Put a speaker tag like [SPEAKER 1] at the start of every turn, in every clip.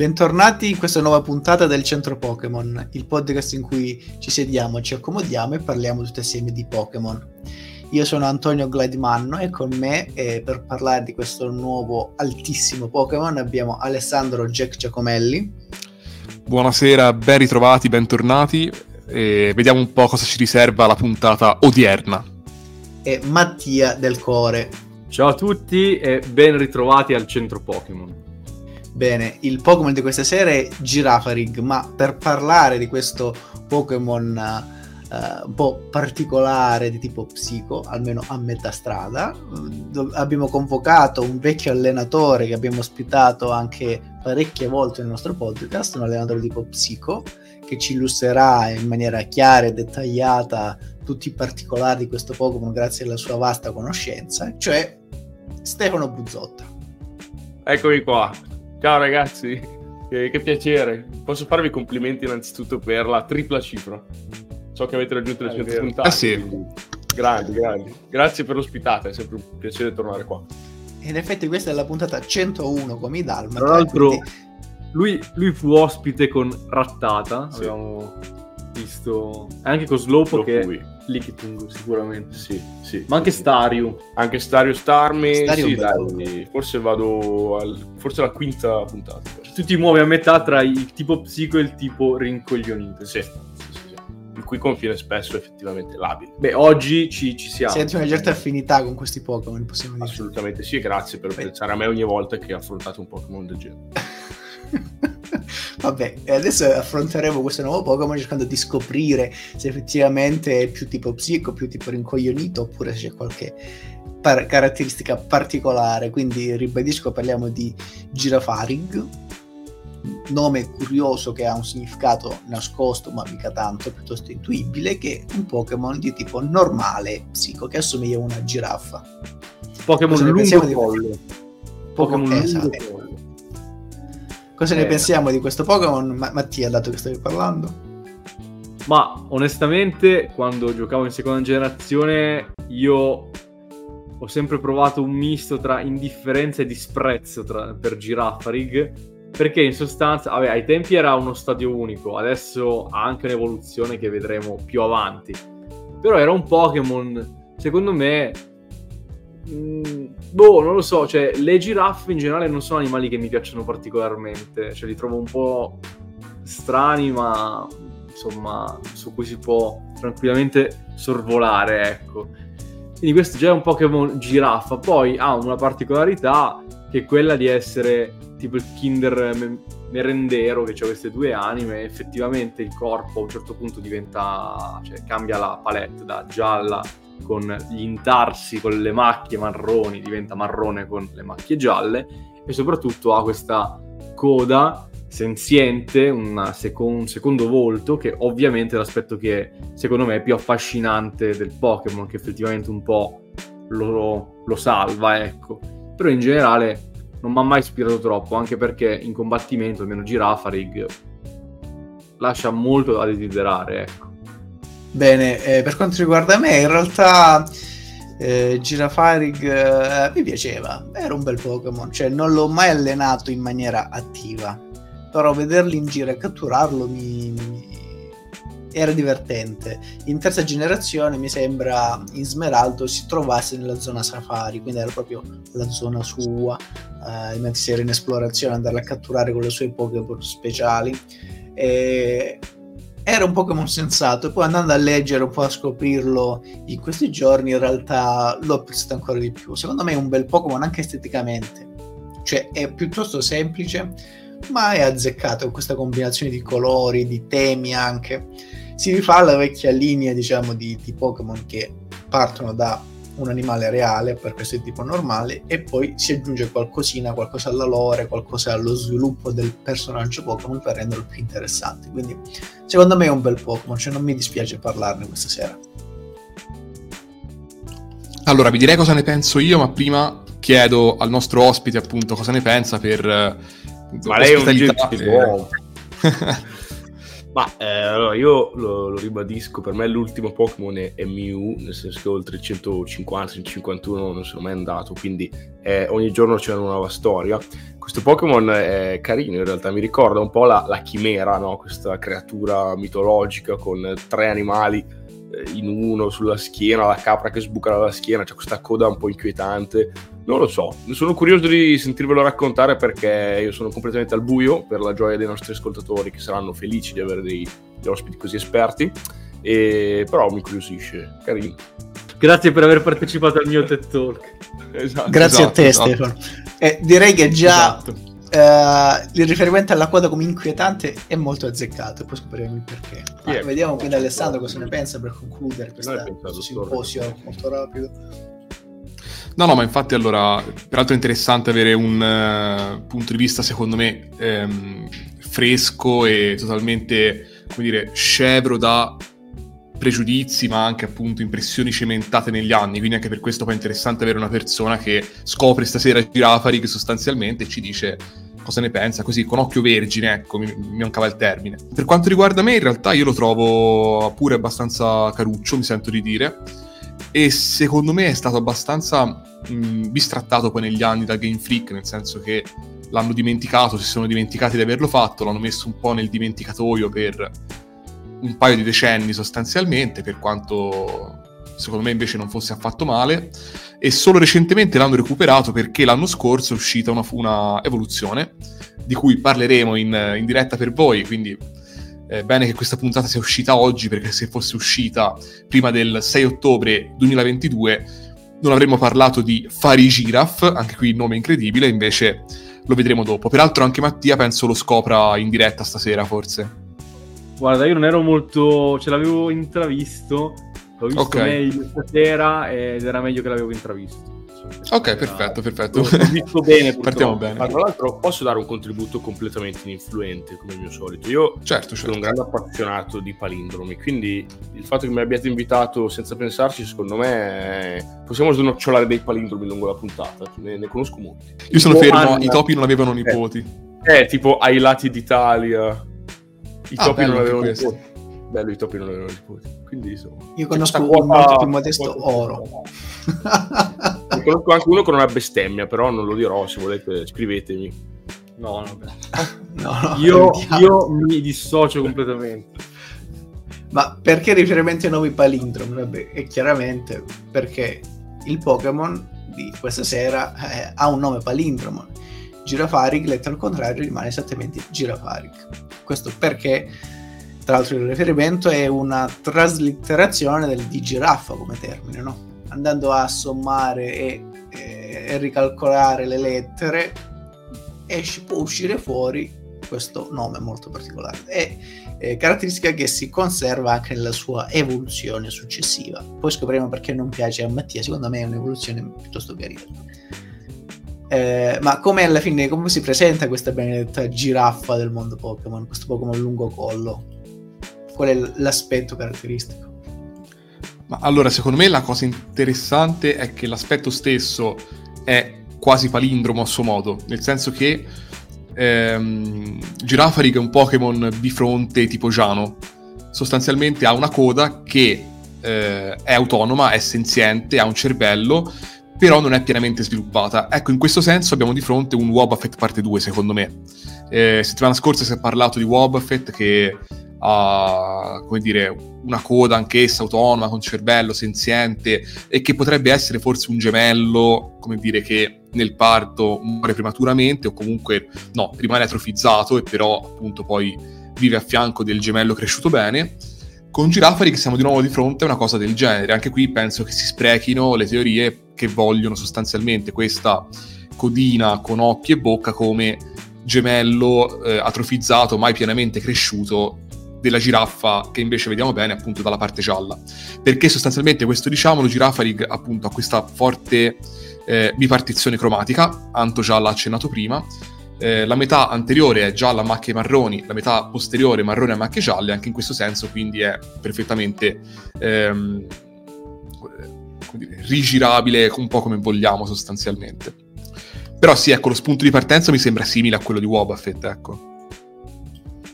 [SPEAKER 1] Bentornati in questa nuova puntata del Centro Pokémon, il podcast in cui ci sediamo, ci accomodiamo e parliamo tutti assieme di Pokémon. Io sono Antonio Gladimanno e con me eh, per parlare di questo nuovo altissimo Pokémon abbiamo Alessandro Jack Giacomelli.
[SPEAKER 2] Buonasera, ben ritrovati, bentornati e vediamo un po' cosa ci riserva la puntata odierna.
[SPEAKER 1] E Mattia del Core.
[SPEAKER 3] Ciao a tutti e ben ritrovati al Centro Pokémon.
[SPEAKER 1] Bene, il Pokémon di questa sera è Girafarig, ma per parlare di questo Pokémon uh, un po' particolare di tipo psico, almeno a metà strada. Do- abbiamo convocato un vecchio allenatore che abbiamo ospitato anche parecchie volte nel nostro podcast, un allenatore di tipo psico, che ci illustrerà in maniera chiara e dettagliata tutti i particolari di questo Pokémon grazie alla sua vasta conoscenza, cioè Stefano Buzzotta.
[SPEAKER 3] Eccomi qua. Ciao ragazzi, che, che piacere. Posso farvi complimenti innanzitutto per la tripla cifra so che avete raggiunto le 100 puntate.
[SPEAKER 2] Ah sì.
[SPEAKER 3] Grandi, grandi. Grazie per l'ospitata, è sempre un piacere tornare qua.
[SPEAKER 1] In effetti questa è la puntata 101 come i Dalma.
[SPEAKER 3] Tra l'altro quindi... lui, lui, fu ospite con Rattata, sì. abbiamo visto, anche con Slowpoke che Lickitung sicuramente.
[SPEAKER 2] Sì, sì.
[SPEAKER 3] Ma anche Stario.
[SPEAKER 2] Anche Stario Starmi,
[SPEAKER 3] Stario
[SPEAKER 2] sì, dai, forse vado al, forse alla quinta puntata.
[SPEAKER 3] Tu ti muovi a metà tra il tipo psico e il tipo rincoglionito.
[SPEAKER 2] Sì il cui confine spesso è effettivamente labile.
[SPEAKER 3] Beh, oggi ci, ci siamo.
[SPEAKER 1] Senti una certa affinità con questi Pokémon, possiamo dire.
[SPEAKER 2] Assolutamente sì, grazie per Beh. pensare a me ogni volta che affrontate un Pokémon del genere.
[SPEAKER 1] Vabbè, adesso affronteremo questo nuovo Pokémon cercando di scoprire se effettivamente è più tipo psico, più tipo rincoglionito, oppure se c'è qualche par- caratteristica particolare. Quindi ribadisco, parliamo di Girafarig, nome curioso che ha un significato nascosto, ma mica tanto, piuttosto intuibile, che è un Pokémon di tipo normale psico, che assomiglia a una giraffa.
[SPEAKER 3] Pokémon lungo collo.
[SPEAKER 1] Pokémon lungo esatto. Cosa eh. ne pensiamo di questo Pokémon? Ma- Mattia, dato che stavi parlando?
[SPEAKER 3] Ma onestamente, quando giocavo in seconda generazione, io ho sempre provato un misto tra indifferenza e disprezzo tra, per Giraffarig perché in sostanza, vabbè, ai tempi era uno stadio unico, adesso ha anche un'evoluzione che vedremo più avanti. Però era un Pokémon, secondo me, mh, mm, boh, non lo so, cioè le giraffe in generale non sono animali che mi piacciono particolarmente, cioè li trovo un po' strani, ma insomma, su cui si può tranquillamente sorvolare, ecco. Quindi questo già è un Pokémon giraffa, poi ha una particolarità che è quella di essere tipo il Kinder merendero che ha queste due anime, effettivamente il corpo a un certo punto diventa, cioè cambia la palette da gialla con gli intarsi, con le macchie marroni, diventa marrone con le macchie gialle e soprattutto ha questa coda senziente, seco- un secondo volto che ovviamente è l'aspetto che secondo me è più affascinante del Pokémon, che effettivamente un po' lo, lo salva, ecco. Però in generale non mi ha mai ispirato troppo, anche perché in combattimento, almeno Girafarig, lascia molto da desiderare, ecco.
[SPEAKER 1] Bene, eh, per quanto riguarda me, in realtà eh, Girafarig eh, mi piaceva, era un bel Pokémon, cioè non l'ho mai allenato in maniera attiva, però vederlo in giro e catturarlo mi, mi era divertente. In terza generazione mi sembra in Smeraldo si trovasse nella zona safari, quindi era proprio la zona sua, eh, mentre si era in esplorazione, andarla a catturare con le sue Pokémon speciali. E era un Pokémon sensato e poi andando a leggere un po' a scoprirlo in questi giorni in realtà l'ho apprezzato ancora di più. Secondo me è un bel Pokémon anche esteticamente, cioè è piuttosto semplice ma è azzeccato con questa combinazione di colori, di temi anche si rifà alla vecchia linea diciamo di, di Pokémon che partono da un animale reale per questo è tipo normale e poi si aggiunge qualcosina, qualcosa alla lore, qualcosa allo sviluppo del personaggio Pokémon per renderlo più interessante. Quindi secondo me è un bel Pokémon, cioè non mi dispiace parlarne questa sera.
[SPEAKER 2] Allora, vi direi cosa ne penso io, ma prima chiedo al nostro ospite appunto cosa ne pensa per...
[SPEAKER 3] Ma lei è un e...
[SPEAKER 4] Ma eh, allora io lo, lo, ribadisco, per me l'ultimo Pokémon è, è Mew, nel senso che oltre 150-151 non sono mai andato, quindi eh, ogni giorno c'è una nuova storia. Questo Pokémon è carino in realtà, mi ricorda un po' la, la chimera, no? questa creatura mitologica con tre animali in uno sulla schiena, la capra che sbuca dalla schiena, c'è questa coda un po' inquietante. Non lo so, sono curioso di sentirvelo raccontare perché io sono completamente al buio per la gioia dei nostri ascoltatori che saranno felici di avere dei, degli ospiti così esperti. E, però mi incuriosisce, carino.
[SPEAKER 3] Grazie per aver partecipato al mio TED Talk.
[SPEAKER 1] Esatto, Grazie esatto, a te, esatto. Stefano. Eh, direi che già esatto Uh, il riferimento alla quota come inquietante è molto azzeccato, poi scopriremo il perché. Yeah. Vediamo quindi Alessandro cosa ne pensa per concludere questo simposio molto rapido.
[SPEAKER 2] No, no, ma infatti allora, peraltro è interessante avere un uh, punto di vista, secondo me, ehm, fresco e totalmente, come dire, scevro da pregiudizi, ma anche appunto impressioni cementate negli anni. Quindi anche per questo poi è interessante avere una persona che scopre stasera Girafarig sostanzialmente e ci dice cosa ne pensa, così con occhio vergine, ecco, mi, mi mancava il termine. Per quanto riguarda me, in realtà io lo trovo pure abbastanza caruccio, mi sento di dire, e secondo me è stato abbastanza mh, bistrattato poi negli anni da Game Freak, nel senso che l'hanno dimenticato, si sono dimenticati di averlo fatto, l'hanno messo un po' nel dimenticatoio per un paio di decenni sostanzialmente, per quanto secondo me invece non fosse affatto male, e solo recentemente l'hanno recuperato perché l'anno scorso è uscita una, una evoluzione, di cui parleremo in, in diretta per voi, quindi è bene che questa puntata sia uscita oggi, perché se fosse uscita prima del 6 ottobre 2022 non avremmo parlato di Fari Giraffe, anche qui il nome incredibile, invece lo vedremo dopo. Peraltro anche Mattia penso lo scopra in diretta stasera forse.
[SPEAKER 3] Guarda, io non ero molto. ce l'avevo intravisto. L'ho visto okay. meglio stasera ed era meglio che l'avevo intravisto.
[SPEAKER 2] Ok, perfetto, perfetto. L'ho
[SPEAKER 3] visto bene,
[SPEAKER 2] partiamo bene.
[SPEAKER 4] Ma tra l'altro posso dare un contributo completamente ininfluente, come il mio solito. Io certo, sono certo. un grande appassionato di palindromi, quindi il fatto che mi abbiate invitato senza pensarci, secondo me, possiamo snocciolare dei palindromi lungo la puntata. Ne, ne conosco molti.
[SPEAKER 2] Io sono fermo, Anna... i topi non avevano nipoti.
[SPEAKER 4] Eh, eh tipo ai lati d'Italia i ah, topi non avevano nipoti. Bello, i topi non avevano nipoti. Quindi, insomma,
[SPEAKER 1] Io conosco un molto più modesto oro.
[SPEAKER 4] ne conosco anche uno con una bestemmia, però non lo dirò, se volete scrivetemi.
[SPEAKER 3] No, no, no, no io, io, mi dissocio completamente.
[SPEAKER 1] Ma perché riferimento ai nuovi palindromi? Vabbè, è chiaramente perché il Pokémon di questa sera eh, ha un nome palindromo. Girafarig, letto al contrario, rimane esattamente Girafarig. Questo perché, tra l'altro, il riferimento è una traslitterazione del di giraffa come termine, no? Andando a sommare e, e, e ricalcolare le lettere, esce, può uscire fuori questo nome molto particolare. È eh, caratteristica che si conserva anche nella sua evoluzione successiva. Poi scopriremo perché non piace a Mattia, secondo me è un'evoluzione piuttosto carina. Eh, ma come alla fine, come si presenta questa benedetta giraffa del mondo Pokémon, questo Pokémon lungo collo? Qual è l'aspetto caratteristico?
[SPEAKER 2] Ma allora, secondo me la cosa interessante è che l'aspetto stesso è quasi palindromo a suo modo, nel senso che ehm, Girafarig è un Pokémon bifronte tipo Giano. Sostanzialmente ha una coda che eh, è autonoma, è senziente, ha un cervello, però non è pienamente sviluppata. Ecco, in questo senso abbiamo di fronte un Wobbuffet parte 2, secondo me. Eh, settimana scorsa si è parlato di Wobbuffet che ha, come dire, una coda anch'essa autonoma, con cervello, senziente, e che potrebbe essere forse un gemello, come dire, che nel parto muore prematuramente, o comunque, no, rimane atrofizzato e però appunto poi vive a fianco del gemello cresciuto bene. Con Girafari che siamo di nuovo di fronte a una cosa del genere. Anche qui penso che si sprechino le teorie che vogliono sostanzialmente questa codina con occhi e bocca come gemello eh, atrofizzato, mai pienamente cresciuto della giraffa che invece vediamo bene appunto dalla parte gialla. Perché sostanzialmente questo diciamo, lo Girafarig appunto ha questa forte eh, bipartizione cromatica, Anto già l'ha accennato prima, eh, la metà anteriore è gialla a macchie marroni, la metà posteriore marrone a macchie gialle, anche in questo senso quindi è perfettamente ehm, dire, rigirabile un po' come vogliamo sostanzialmente. Però sì, ecco, lo spunto di partenza mi sembra simile a quello di Wobbuffet, ecco.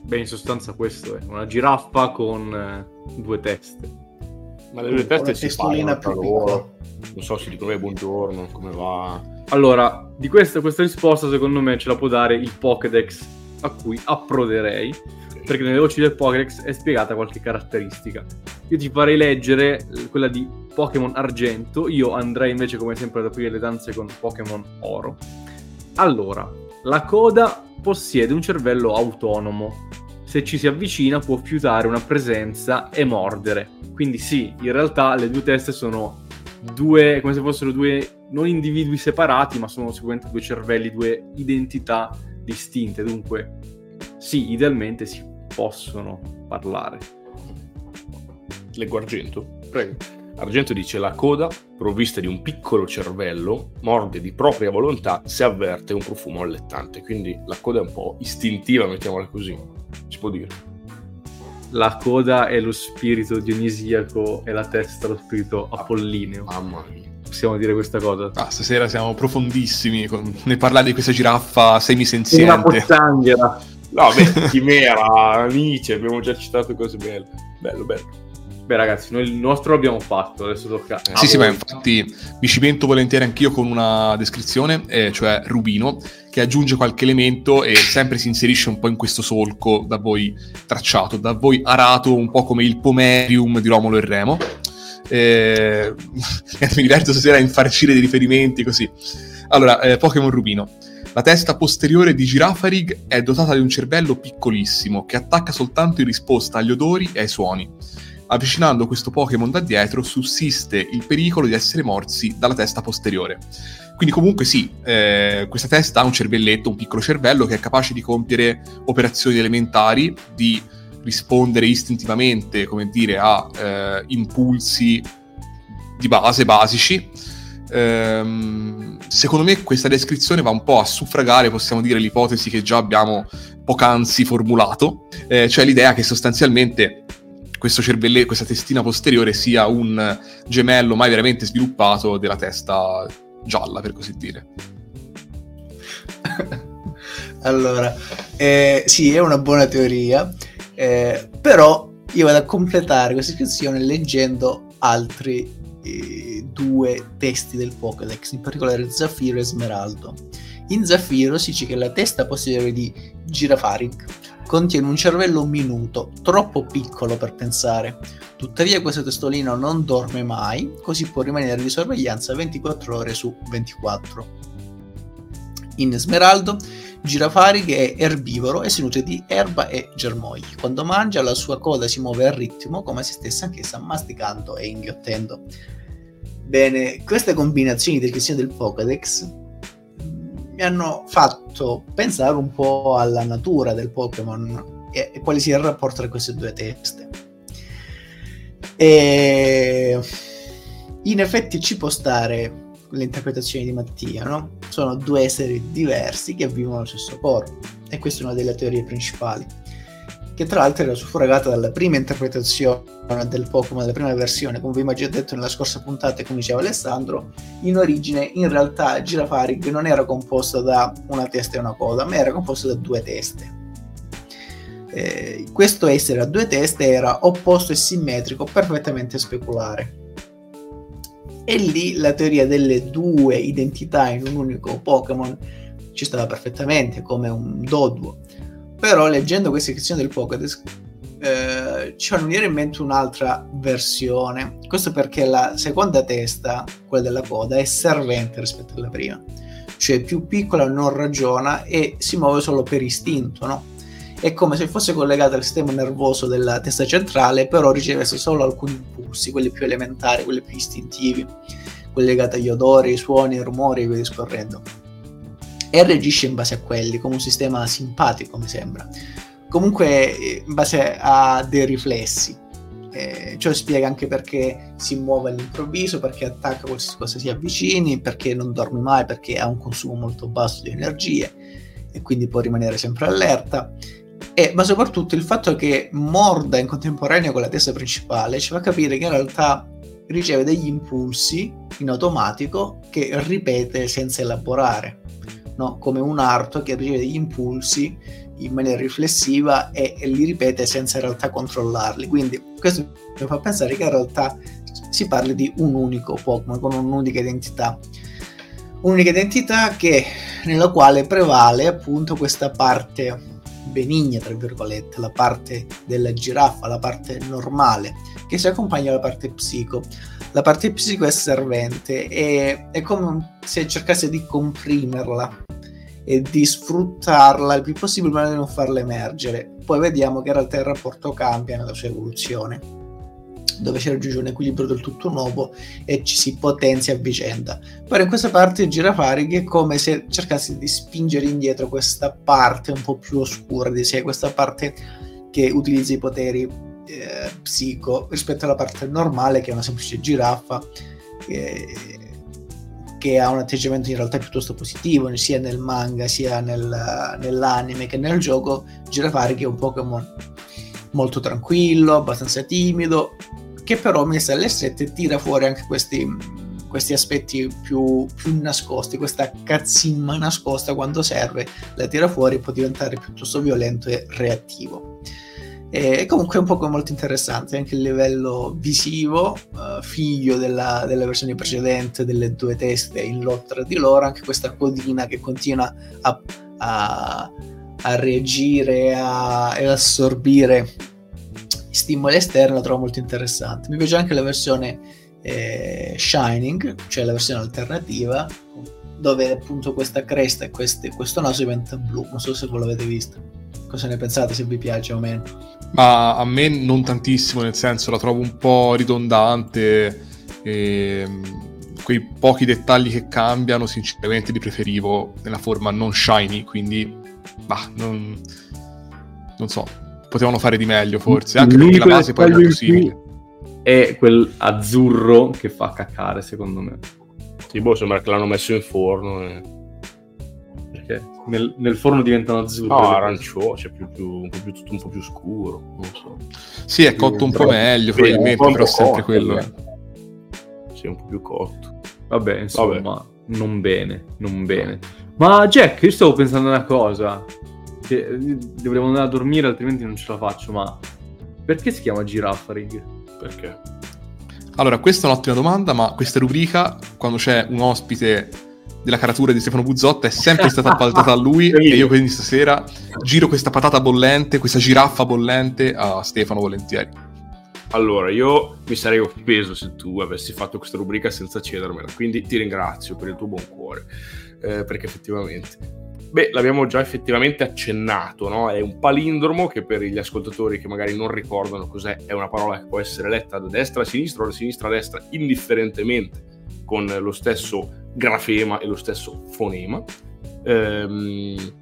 [SPEAKER 3] Beh, in sostanza questo è una giraffa con eh, due teste.
[SPEAKER 4] Ma le due teste si parlano tra loro. Non so se dicono "Eh, buongiorno, come va.
[SPEAKER 3] Allora, di questa, questa risposta secondo me ce la può dare il Pokédex a cui approderei, perché nelle voci del Pokédex è spiegata qualche caratteristica. Io ti farei leggere eh, quella di Pokémon Argento, io andrei invece come sempre ad aprire le danze con Pokémon Oro. Allora, la coda possiede un cervello autonomo. Se ci si avvicina può fiutare una presenza e mordere. Quindi sì, in realtà le due teste sono due, come se fossero due, non individui separati, ma sono sicuramente due cervelli, due identità distinte. Dunque, sì, idealmente si possono parlare.
[SPEAKER 4] Leggo Argento.
[SPEAKER 3] Prego.
[SPEAKER 4] Argento dice la coda, provvista di un piccolo cervello, morde di propria volontà se avverte un profumo allettante. Quindi la coda è un po' istintiva, mettiamola così. Si può dire.
[SPEAKER 3] La coda è lo spirito dionisiaco e la testa lo spirito apollineo.
[SPEAKER 4] Mamma mia.
[SPEAKER 3] Possiamo dire questa cosa?
[SPEAKER 2] Ah, stasera siamo profondissimi con- nel parlare di questa giraffa
[SPEAKER 3] Una
[SPEAKER 2] semisenziente.
[SPEAKER 3] pozzanghera.
[SPEAKER 4] No, beh, Chimera, Nietzsche, abbiamo già citato cose belle. Bello, bello.
[SPEAKER 3] Beh, ragazzi, noi il nostro l'abbiamo fatto, adesso tocca. a
[SPEAKER 2] Sì, sì, ma infatti mi cimento volentieri anch'io con una descrizione, eh, cioè Rubino, che aggiunge qualche elemento e sempre si inserisce un po' in questo solco da voi tracciato, da voi arato un po' come il pomerium di Romolo e Remo. Eh, mi diverto stasera a infarcire dei riferimenti così. Allora, eh, Pokémon Rubino. La testa posteriore di Girafarig è dotata di un cervello piccolissimo che attacca soltanto in risposta agli odori e ai suoni. Avvicinando questo Pokémon da dietro sussiste il pericolo di essere morsi dalla testa posteriore. Quindi comunque sì, eh, questa testa ha un cervelletto, un piccolo cervello che è capace di compiere operazioni elementari, di rispondere istintivamente, come dire, a eh, impulsi di base, basici. Ehm, secondo me questa descrizione va un po' a suffragare, possiamo dire, l'ipotesi che già abbiamo poc'anzi formulato, eh, cioè l'idea che sostanzialmente questo cervelletto, questa testina posteriore sia un gemello mai veramente sviluppato della testa gialla, per così dire.
[SPEAKER 1] allora, eh, sì, è una buona teoria, eh, però io vado a completare questa iscrizione leggendo altri eh, due testi del Pokédex, in particolare Zaffiro e Smeraldo. In Zaffiro si dice che la testa posteriore di Girafarig contiene un cervello minuto, troppo piccolo per pensare. Tuttavia questo testolino non dorme mai, così può rimanere di sorveglianza 24 ore su 24. In Smeraldo, Girafarig è erbivoro e si nutre di erba e germogli. Quando mangia la sua coda si muove a ritmo come se stesse anch'essa masticando e inghiottendo. Bene, queste combinazioni di descrizioni del Pokédex mi hanno fatto pensare un po' alla natura del Pokémon e, e quale sia il rapporto tra queste due teste. E in effetti ci può stare l'interpretazione di Mattia, no? Sono due esseri diversi che vivono nello stesso corpo e questa è una delle teorie principali che tra l'altro era suffragata dalla prima interpretazione del Pokémon, della prima versione, come vi ho già detto nella scorsa puntata e come diceva Alessandro, in origine in realtà Girafarig non era composta da una testa e una coda, ma era composta da due teste. Eh, questo essere a due teste era opposto e simmetrico, perfettamente speculare. E lì la teoria delle due identità in un unico Pokémon ci stava perfettamente, come un Doduo però leggendo questa iscrizione del Pokédex eh, ci fa venire in mente un'altra versione. Questo perché la seconda testa, quella della coda, è servente rispetto alla prima. Cioè più piccola non ragiona e si muove solo per istinto, no? È come se fosse collegata al sistema nervoso della testa centrale, però ricevesse solo alcuni impulsi, quelli più elementari, quelli più istintivi, quelli legati agli odori, ai suoni, ai rumori e via discorrendo e reagisce in base a quelli, come un sistema simpatico mi sembra. Comunque in base a dei riflessi. Eh, ciò spiega anche perché si muove all'improvviso, perché attacca qualsiasi cosa si avvicini, perché non dorme mai, perché ha un consumo molto basso di energie e quindi può rimanere sempre allerta. E, ma soprattutto il fatto che morda in contemporanea con la testa principale ci fa capire che in realtà riceve degli impulsi in automatico che ripete senza elaborare no? come un arto che riceve degli impulsi in maniera riflessiva e, e, li ripete senza in realtà controllarli. Quindi questo mi fa pensare che in realtà si parli di un unico Pokémon con un'unica identità. Un'unica identità che, nella quale prevale appunto questa parte benigna, tra virgolette, la parte della giraffa, la parte normale, che si accompagna alla parte psico. La parte psico è servente e è come se cercasse di comprimerla e di sfruttarla il più possibile ma di non farla emergere. Poi vediamo che in realtà il rapporto cambia nella sua evoluzione, dove si raggiunge un equilibrio del tutto nuovo e ci si potenzia a vicenda. Però in questa parte Girafari che è come se cercasse di spingere indietro questa parte un po' più oscura di sé, questa parte che utilizza i poteri eh, psico rispetto alla parte normale che è una semplice giraffa. Eh, che ha un atteggiamento in realtà piuttosto positivo sia nel manga sia nel, nell'anime che nel gioco Girafari che è un Pokémon molto tranquillo, abbastanza timido che però messo alle strette tira fuori anche questi, questi aspetti più, più, nascosti, questa cazzimma nascosta quando serve la tira fuori e può diventare piuttosto violento e reattivo. E comunque è un po' molto interessante anche il livello visivo, uh, figlio della, della, versione precedente delle due teste in lotta tra di loro, anche questa codina che continua a, a, a reagire e assorbire stimoli esterni, la trovo molto interessante. Mi piace anche la versione eh, Shining, cioè la versione alternativa, dove appunto questa cresta e queste, questo naso diventa blu. Non so se voi l'avete visto. Cosa ne pensate, se vi piace o meno?
[SPEAKER 2] Ma a me non tantissimo, nel senso la trovo un po' ridondante. E ehm, quei pochi dettagli che cambiano, sinceramente li preferivo nella forma non shiny, quindi bah, non, non so, potevano fare di meglio forse, anche perché la base poi è molto simile.
[SPEAKER 3] È quel azzurro che fa cacare, secondo me.
[SPEAKER 4] Sì, boh, sembra che l'hanno messo in forno. E...
[SPEAKER 3] Perché? nel, nel forno diventano azzurri.
[SPEAKER 4] No, arancione, cioè più, più, un po' più, tutto un po' più scuro, non so.
[SPEAKER 2] Sì, è cotto un po' meglio, probabilmente, però è sempre quello. Eh.
[SPEAKER 4] Sì, un po' più cotto.
[SPEAKER 3] Vabbè, insomma, Vabbè. non bene, non bene. Ma Jack, io stavo pensando una cosa. Che eh, dovremmo andare a dormire, altrimenti non ce la faccio, ma perché si chiama Giraffaring?
[SPEAKER 4] Perché?
[SPEAKER 2] Allora, questa è un'ottima domanda, ma questa rubrica, quando c'è un ospite della caratura di Stefano Buzzotta è sempre stata appaltata a lui e io quindi stasera giro questa patata bollente, questa giraffa bollente a Stefano volentieri.
[SPEAKER 4] Allora, io mi sarei offeso se tu avessi fatto questa rubrica senza cedermela, quindi ti ringrazio per il tuo buon cuore, eh, perché effettivamente... Beh, l'abbiamo già effettivamente accennato, no? È un palindromo che per gli ascoltatori che magari non ricordano cos'è, è una parola che può essere letta da destra a sinistra o da sinistra a destra indifferentemente con lo stesso grafema e lo stesso fonema. Ehm,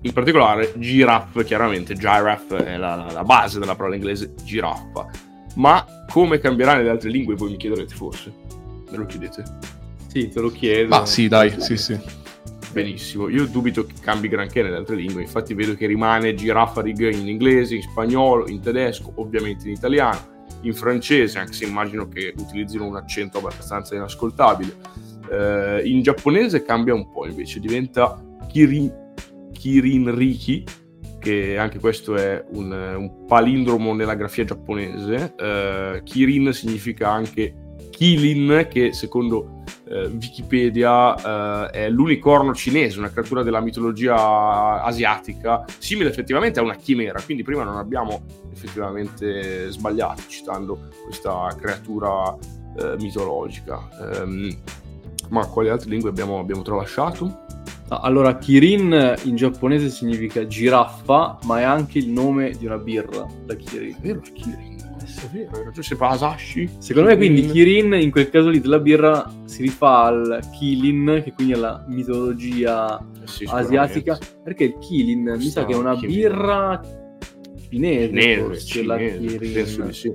[SPEAKER 4] in particolare giraffe, chiaramente giraffe è la, la, base della parola inglese giraffa, ma come cambierà nelle altre lingue voi mi chiederete forse? Me lo chiedete?
[SPEAKER 3] Sì, te lo chiedo.
[SPEAKER 2] Ma sì, dai, sì, sì.
[SPEAKER 4] Benissimo, io dubito che cambi granché nelle altre lingue, infatti vedo che rimane giraffa rig in inglese, in spagnolo, in tedesco, ovviamente in italiano, in francese, anche se immagino che utilizzino un accento abbastanza inascoltabile eh, in giapponese cambia un po' invece, diventa Kirin, Kirin Riki, che anche questo è un, un palindromo nella grafia giapponese. Eh, Kirin significa anche Kilin, che secondo eh, Wikipedia eh, è l'unicorno cinese, una creatura della mitologia asiatica, simile effettivamente a una chimera, quindi prima non abbiamo effettivamente sbagliato citando questa creatura eh, mitologica. Um, ma quali altre lingue abbiamo, abbiamo tralasciato?
[SPEAKER 3] Allora, Kirin in giapponese significa giraffa, ma è anche il nome di una birra, la Kirin.
[SPEAKER 4] È vero, la Kirin. È vero, cioè si fa Asashi.
[SPEAKER 3] Secondo me quindi Kirin in quel caso lì della birra si rifà al Kilin, che quindi è la mitologia eh sì, asiatica, perché il Kilin Questa mi sa che è una birra cinese,
[SPEAKER 4] cinese, forse, cinese, la Kirin. Penso di sì.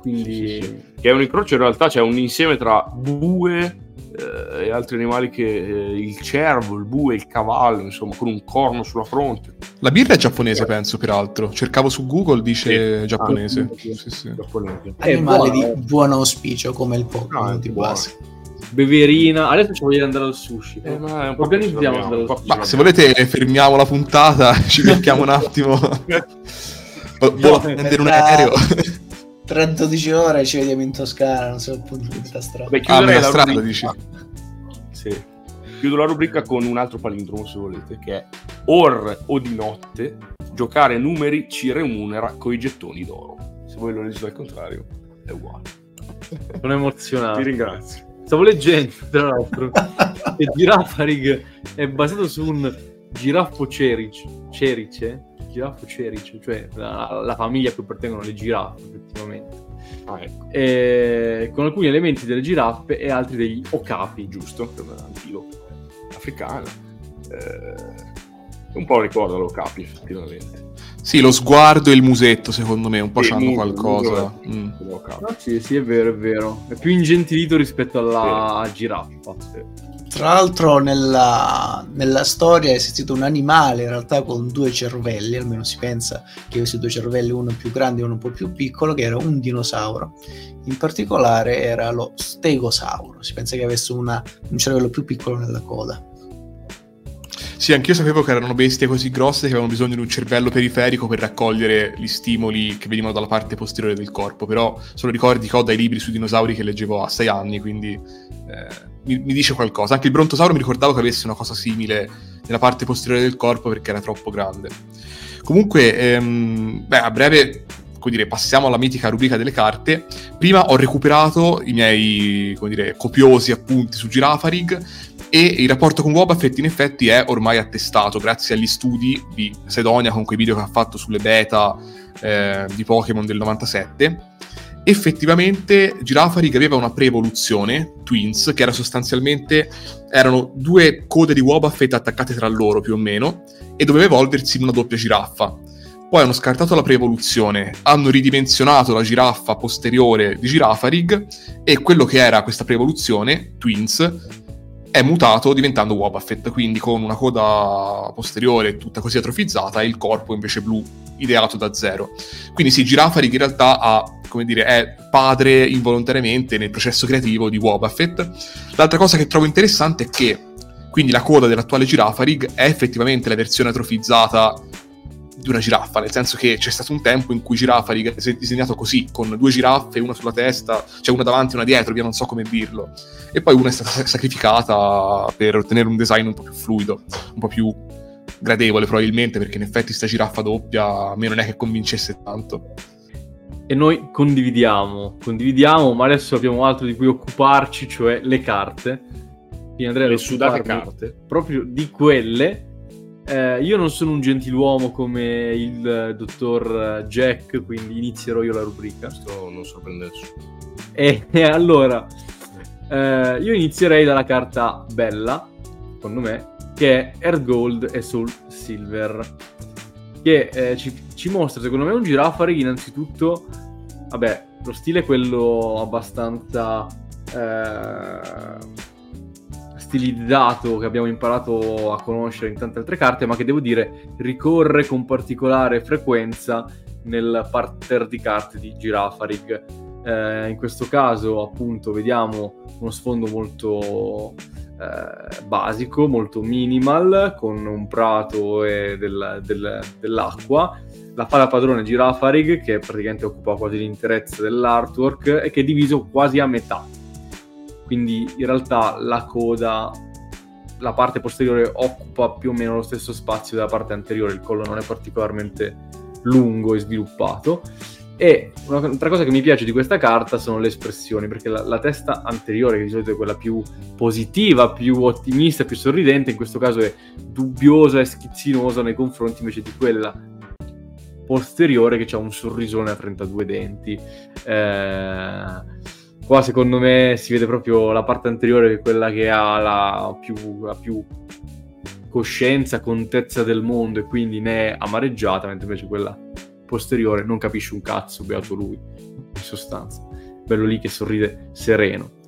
[SPEAKER 3] Quindi... Sì,
[SPEAKER 4] sì, che è un incrocio in realtà, c'è cioè un insieme tra bue eh, e altri animali che eh, il cervo, il bue, il cavallo, insomma, con un corno sulla fronte.
[SPEAKER 2] La birra è giapponese, penso, peraltro. Cercavo su Google, dice sì. giapponese. Ah, sì, sì.
[SPEAKER 1] giapponese. Animale di buon auspicio come il Pokémon no, di base.
[SPEAKER 3] beverina. Adesso ci voglio andare al sushi.
[SPEAKER 4] Eh, ma è un po'
[SPEAKER 3] Organizziamo andare al sushi.
[SPEAKER 2] Ma se volete fermiamo la puntata, ci becchiamo un attimo. A prendere un
[SPEAKER 1] per-
[SPEAKER 2] aereo.
[SPEAKER 1] Tra 12 ore ci vediamo in Toscana, non so appunto in questa strada.
[SPEAKER 4] Beh,
[SPEAKER 2] Ah,
[SPEAKER 4] la
[SPEAKER 2] strada,
[SPEAKER 4] rubrica-
[SPEAKER 2] dici?
[SPEAKER 4] Sì. Chiudo la rubrica con un altro palindromo, se volete, che è or o di notte, giocare numeri ci remunera coi gettoni d'oro. Se voi lo leggete al contrario, è uguale.
[SPEAKER 3] Sono emozionato.
[SPEAKER 4] Ti ringrazio.
[SPEAKER 3] Stavo leggendo, tra l'altro, che Girafarig è basato su un giraffo cerice, cerice, giraffo cerice, cioè la, la famiglia a cui appartengono le giraffe, effettivamente,
[SPEAKER 4] Ah, ecco,
[SPEAKER 3] e con alcuni elementi delle giraffe e altri degli okapi.
[SPEAKER 4] giusto, per un'antilope africana. Eh, un po' ricorda lo capi, effettivamente.
[SPEAKER 2] Sì, lo sguardo e il musetto, secondo me, un po'
[SPEAKER 4] Sì,
[SPEAKER 2] c'hanno
[SPEAKER 4] muso,
[SPEAKER 2] qualcosa.
[SPEAKER 4] muso,
[SPEAKER 2] Mm.
[SPEAKER 4] Capi.
[SPEAKER 3] Ah, sì, sì, è vero, è vero. È più ingentilito rispetto alla giraffa.
[SPEAKER 1] Tra l'altro nella, nella storia è esistito un animale in realtà con due cervelli, almeno si pensa che avesse due cervelli, uno più grande e uno un po' più piccolo, che era un dinosauro. In particolare era lo stegosauro, si pensa che avesse una- un cervello più piccolo nella coda.
[SPEAKER 2] Sì, anch'io sapevo che erano bestie così grosse che avevano bisogno di un cervello periferico per raccogliere gli stimoli che venivano dalla parte posteriore del corpo, però sono ricordi che ho dai libri sui dinosauri che leggevo a sei anni, quindi eh, mi, mi dice qualcosa. Anche il brontosauro mi ricordavo che avesse una cosa simile nella parte posteriore del corpo perché era troppo grande. Comunque, ehm, beh, a breve, come dire, passiamo alla mitica rubrica delle carte. Prima ho recuperato i miei, come dire, copiosi appunti su Girafarig e il rapporto con Wobbuffet in effetti è ormai attestato grazie agli studi di Sedonia con quei video che ha fatto sulle beta eh, di Pokémon del 97 effettivamente Girafarig aveva una pre-evoluzione Twins che era sostanzialmente erano due code di Wobbuffet attaccate tra loro più o meno e doveva evolversi in una doppia giraffa. Poi hanno scartato la pre-evoluzione, hanno ridimensionato la giraffa posteriore di Girafarig e quello che era questa pre-evoluzione, Twins, è mutato diventando Wobbuffet, quindi con una coda posteriore tutta così atrofizzata e il corpo invece blu, ideato da zero. Quindi sì, Girafarig in realtà ha, dire, è padre involontariamente nel processo creativo di Wobbuffet. L'altra cosa che trovo interessante è che quindi la coda dell'attuale Girafarig è effettivamente la versione atrofizzata di una giraffa, nel senso che c'è stato un tempo in cui Girafarig è disegnato così, con due giraffe, una sulla testa, cioè una davanti e una dietro, io non so come dirlo. E poi una è stata sacrificata per ottenere un design un po' più fluido, un po' più gradevole probabilmente, perché in effetti sta giraffa doppia a me non è che convincesse tanto.
[SPEAKER 3] E noi condividiamo, condividiamo, ma adesso abbiamo altro di cui occuparci, cioè le carte. Quindi andrei
[SPEAKER 4] Le
[SPEAKER 3] ad
[SPEAKER 4] sudate carte.
[SPEAKER 3] proprio di quelle. Eh, io non sono un gentiluomo come il eh, dottor Jack, quindi inizierò io la rubrica.
[SPEAKER 4] Questo non sorprende nessuno.
[SPEAKER 3] E, e allora, eh, io inizierei dalla carta bella, secondo me, che è Earth Gold e Soul Silver, che eh, ci, ci mostra, secondo me, un Girafarig innanzitutto, vabbè, lo stile è quello abbastanza eh, stilizzato che abbiamo imparato a conoscere in tante altre carte, ma che devo dire ricorre con particolare frequenza nel parterre di carte di Girafarig. Eh, in questo caso, appunto, vediamo uno sfondo molto eh, basico, molto minimal, con un prato e del- del- dell'acqua. La fada padrone Girafarig, che praticamente occupa quasi l'interezza dell'artwork, e che è diviso quasi a metà. Quindi in realtà la coda, la parte posteriore occupa più o meno lo stesso spazio della parte anteriore, il collo non è particolarmente lungo e sviluppato. E un'altra cosa che mi piace di questa carta sono le espressioni, perché la, la testa anteriore, che di solito è quella più positiva, più ottimista, più sorridente, in questo caso è dubbiosa e schizzinosa nei confronti invece di quella posteriore che ha un sorrisone a 32 denti. Eh, qua secondo me si vede proprio la parte anteriore che è quella che ha la più, la più coscienza, contezza del mondo e quindi ne è amareggiata, mentre invece quella posteriore non capisce un cazzo, beato lui, in sostanza. Bello lì che sorride sereno.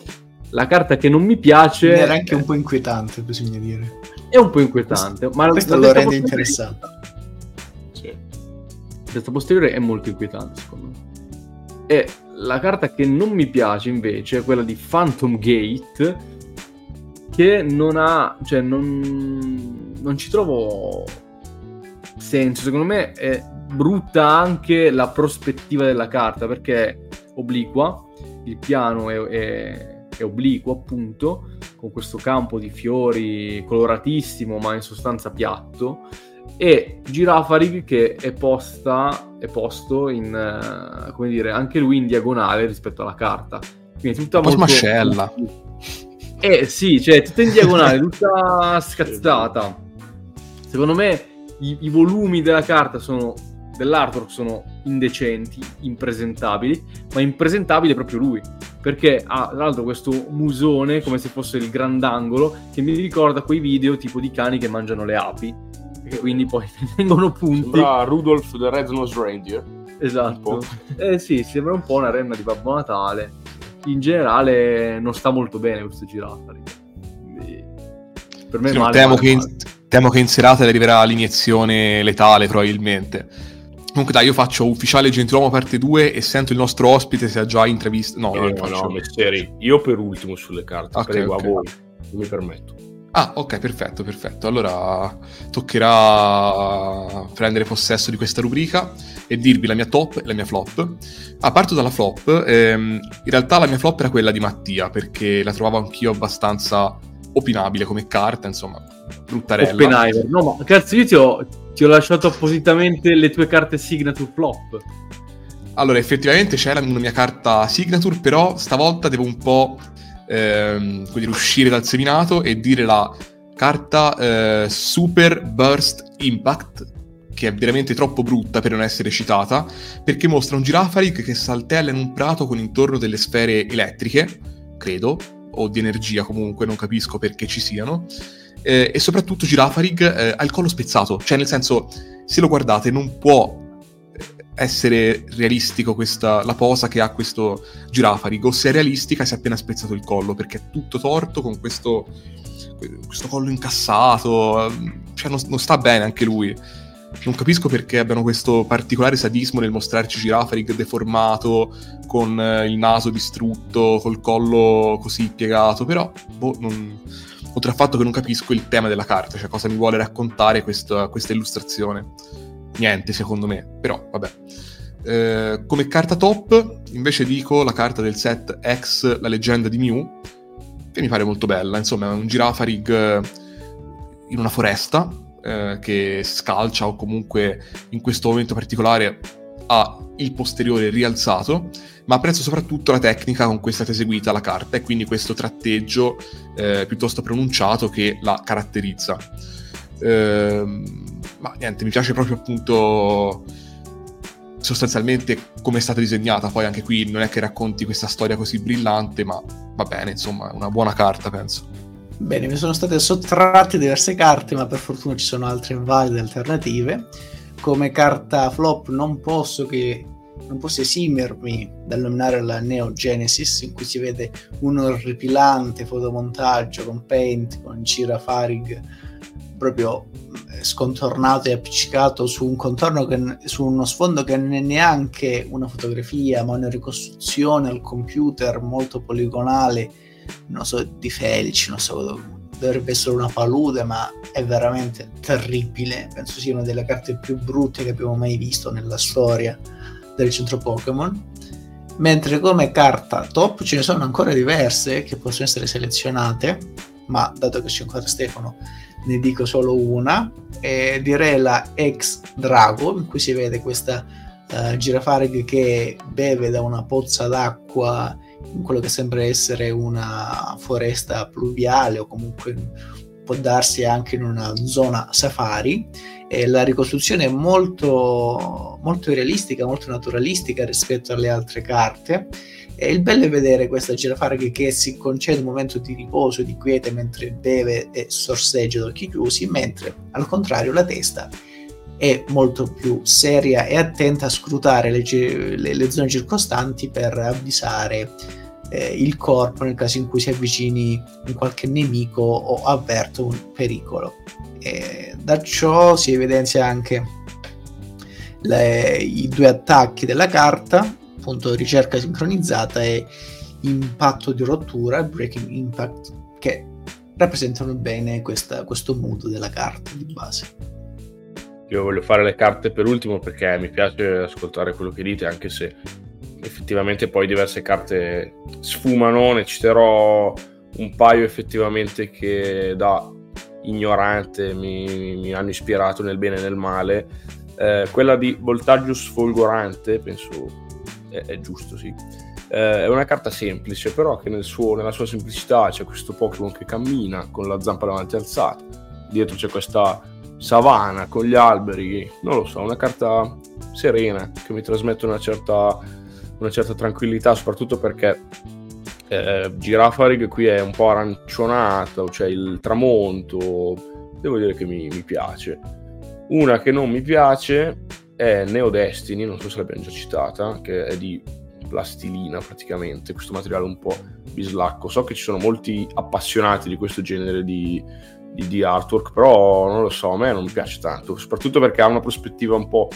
[SPEAKER 3] La carta che non mi piace
[SPEAKER 1] Era anche un po' inquietante, bisogna dire.
[SPEAKER 3] è un po' inquietante, ma
[SPEAKER 1] Questo lo rende interessante.
[SPEAKER 4] Sì.
[SPEAKER 3] La testa posteriore è molto inquietante, secondo me. E la carta che non mi piace invece è quella di Phantom Gate, che non ha, cioè non, non ci trovo senso. Secondo me è brutta anche la prospettiva della carta perché è obliqua, il piano è, è, è obliquo appunto, con questo campo di fiori coloratissimo ma in sostanza piatto e Girafarig che è posta è posto in uh, come dire anche lui in diagonale rispetto alla carta. Quindi tutta
[SPEAKER 2] un po' molto smascella.
[SPEAKER 3] Eh sì cioè tutta in diagonale tutta scazzata. Secondo me i, i volumi della carta sono dell'artwork sono indecenti, impresentabili, ma impresentabile è proprio lui, perché ha tra l'altro questo musone come se fosse il grandangolo che mi ricorda quei video tipo di cani che mangiano le api, e quindi poi vengono punti.
[SPEAKER 4] Sembra Rudolph the Red Nose Reindeer.
[SPEAKER 3] Esatto. Eh sì, sembra un po' una renna di Babbo Natale. In generale non sta molto bene questo giraffa.
[SPEAKER 2] Per me sì, male, temo, male, che in, temo che in serata arriverà l'iniezione letale probabilmente Comunque dai, io faccio ufficiale Gentiluomo parte 2 e sento il nostro ospite se ha già intravisto. No,
[SPEAKER 4] no, no, no mestieri. Io per ultimo sulle carte, okay, prego okay. a voi, non mi permetto.
[SPEAKER 2] Ah, ok, perfetto, perfetto. Allora toccherà prendere possesso di questa rubrica e dirvi la mia top e la mia flop. Ah, parto dalla flop. Ehm, in realtà la mia flop era quella di Mattia, perché la trovavo anch'io abbastanza opinabile come carta, insomma, bruttarella.
[SPEAKER 3] Oppenheimer. No, ma cazzo, io ti ho, ti ho lasciato appositamente le tue carte signature flop.
[SPEAKER 2] Allora, effettivamente c'era una mia carta signature, però stavolta devo un po' ehm, dire, uscire dal seminato e dire la carta eh, Super Burst Impact, che è veramente troppo brutta per non essere citata, perché mostra un Girafarig che saltella in un prato con intorno delle sfere elettriche, credo, o di energia comunque, non capisco perché ci siano eh, e soprattutto Girafarig eh, ha il collo spezzato, cioè nel senso, se lo guardate non può essere realistico questa, la posa che ha questo Girafarig, o se è realistica si è appena spezzato il collo, perché è tutto torto con questo, questo collo incassato, cioè non, non sta bene anche lui. Non capisco perché abbiano questo particolare sadismo nel mostrarci Girafarig deformato, con eh, il naso distrutto, col collo così piegato, però boh, non, oltre al fatto che non capisco il tema della carta, cioè cosa mi vuole raccontare questa, questa illustrazione. Niente, secondo me, però vabbè. Eh, come carta top, invece dico la carta del set X, la leggenda di Mew, che mi pare molto bella, insomma è un girafarig eh, in una foresta eh, che scalcia o comunque in questo momento particolare ha il posteriore rialzato ma apprezzo soprattutto la tecnica con cui è stata eseguita la carta e quindi questo tratteggio eh, piuttosto pronunciato che la caratterizza. Eh, ma niente, mi piace proprio appunto sostanzialmente come è stata disegnata, poi anche qui non è che racconti questa storia così brillante, ma va bene, insomma, è una buona carta, penso.
[SPEAKER 1] Bene, mi sono state sottratte diverse carte, ma per fortuna ci sono altre valide alternative. Come carta flop non posso che non posso esimermi dal nominare la Neo Genesis in cui si vede un orripilante fotomontaggio con Paint, con Gira Farig proprio eh, scontornato e appiccicato su un contorno che, su uno sfondo che non è neanche una fotografia ma una ricostruzione al computer molto poligonale non so di Felici non so dovrebbe essere una palude ma è veramente terribile. Penso sia una delle carte più brutte che abbiamo mai visto nella storia del centro Pokémon, mentre come carta top ce ne sono ancora diverse che possono essere selezionate, ma dato che c'è ancora Stefano ne dico solo una, e direi la Ex Drago, in cui si vede questa uh, girafarig che beve da una pozza d'acqua in quello che sembra essere una foresta pluviale o comunque può darsi anche in una zona safari. E la ricostruzione è molto, molto realistica, molto naturalistica rispetto alle altre carte e il bello è vedere questa girafarga che si concede un momento di riposo e di quiete mentre beve e sorseggia ad occhi chiusi, mentre al contrario la testa è molto più seria e attenta a scrutare le, le, le zone circostanti per avvisare eh, il corpo nel caso in cui si avvicini un qualche nemico o avverta un pericolo. E da ciò si evidenzia anche le, i due attacchi della carta, appunto ricerca sincronizzata e impatto di rottura, breaking impact, che rappresentano bene questa, questo mood della carta di base.
[SPEAKER 4] Io voglio fare le carte per ultimo perché mi piace ascoltare quello che dite, anche se effettivamente poi diverse carte sfumano, ne citerò un paio effettivamente che da ignorante mi, mi hanno ispirato nel bene e nel male. Eh, quella di voltaggio sfolgorante, penso è, è giusto, sì. Eh, è una carta semplice, però che nel suo, nella sua semplicità c'è questo Pokémon che cammina con la zampa davanti alzata. Dietro c'è questa savana con gli alberi, non lo so, una carta serena che mi trasmette una certa, una certa tranquillità, soprattutto perché eh, Girafarig qui è un po' arancione, cioè il tramonto, devo dire che mi, mi, piace. Una che non mi piace è Neo Destiny, non so se l'abbiamo già citata, che è di plastilina praticamente, questo materiale un po' bislacco. So che ci sono molti appassionati di questo genere di, di, di artwork, però non lo so, a me non piace tanto, soprattutto perché ha una prospettiva un po'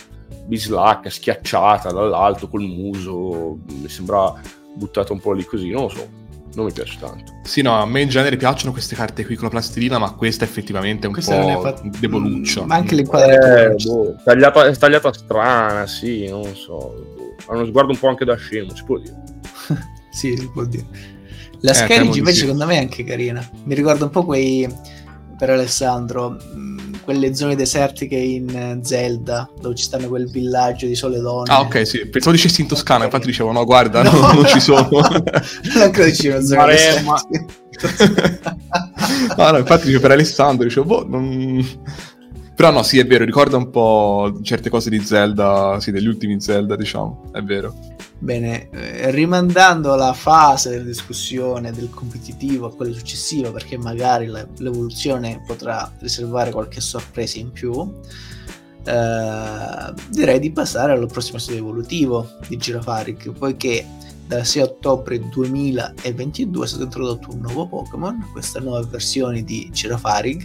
[SPEAKER 4] bislacca, schiacciata dall'alto col muso, mi sembra buttata un po' lì così, non lo so, non mi piace tanto.
[SPEAKER 2] Sì, no, a me in genere piacciono queste carte qui con la plastilina, ma questa effettivamente è un questa po' fa... deboluccia.
[SPEAKER 1] Ma anche l'inquadratura.
[SPEAKER 4] Eh, boh, tagliata, tagliata strana, sì, non so. Boh. Ha uno sguardo un po' anche da scemo, si può dire.
[SPEAKER 1] sì, si può dire. La eh, Scarage invece secondo me è anche carina. Mi ricorda un po' quei, per Alessandro, quelle zone desertiche in Zelda, dove ci stanno quel villaggio di sole donne.
[SPEAKER 2] Ah, ok, sì. Pensavo dicessi in Toscana, infatti dicevo, no, guarda, no. non, non ci sono.
[SPEAKER 1] non credo ci una zona
[SPEAKER 2] Maremma. no, no, infatti dicevo per Alessandro, dicevo, boh, non... Però no, sì, è vero, ricorda un po' certe cose di Zelda, sì, degli ultimi Zelda, diciamo, è vero.
[SPEAKER 1] Bene, eh, rimandando la fase della discussione del competitivo a quella successiva, perché magari la, l'evoluzione potrà riservare qualche sorpresa in più, eh, direi di passare al prossimo stadio evolutivo di Girafaric, poiché dal 6 ottobre 2022 è stato introdotto un nuovo Pokémon, questa nuova versione di Girafarig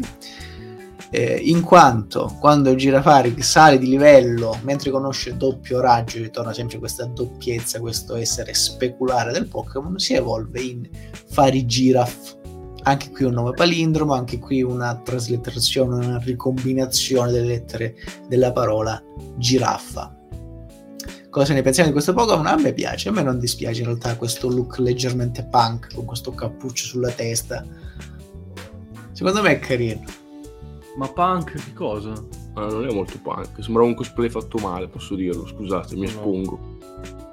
[SPEAKER 1] eh, in quanto quando Girafarig sale di livello mentre conosce doppio raggio ritorna sempre questa doppiezza, questo essere speculare del Pokémon, si evolve in Farigiraf. Anche qui un nome palindromo, anche qui una traslitterazione, una ricombinazione delle lettere della parola giraffa. Cosa ne pensiamo di questo Pokémon? A me piace, a me non dispiace in realtà questo look leggermente punk con questo cappuccio sulla testa. Secondo me è carino
[SPEAKER 3] ma punk che cosa?
[SPEAKER 4] Ah, non è molto punk, sembrava un cosplay fatto male, posso dirlo, scusate, mi no. espongo.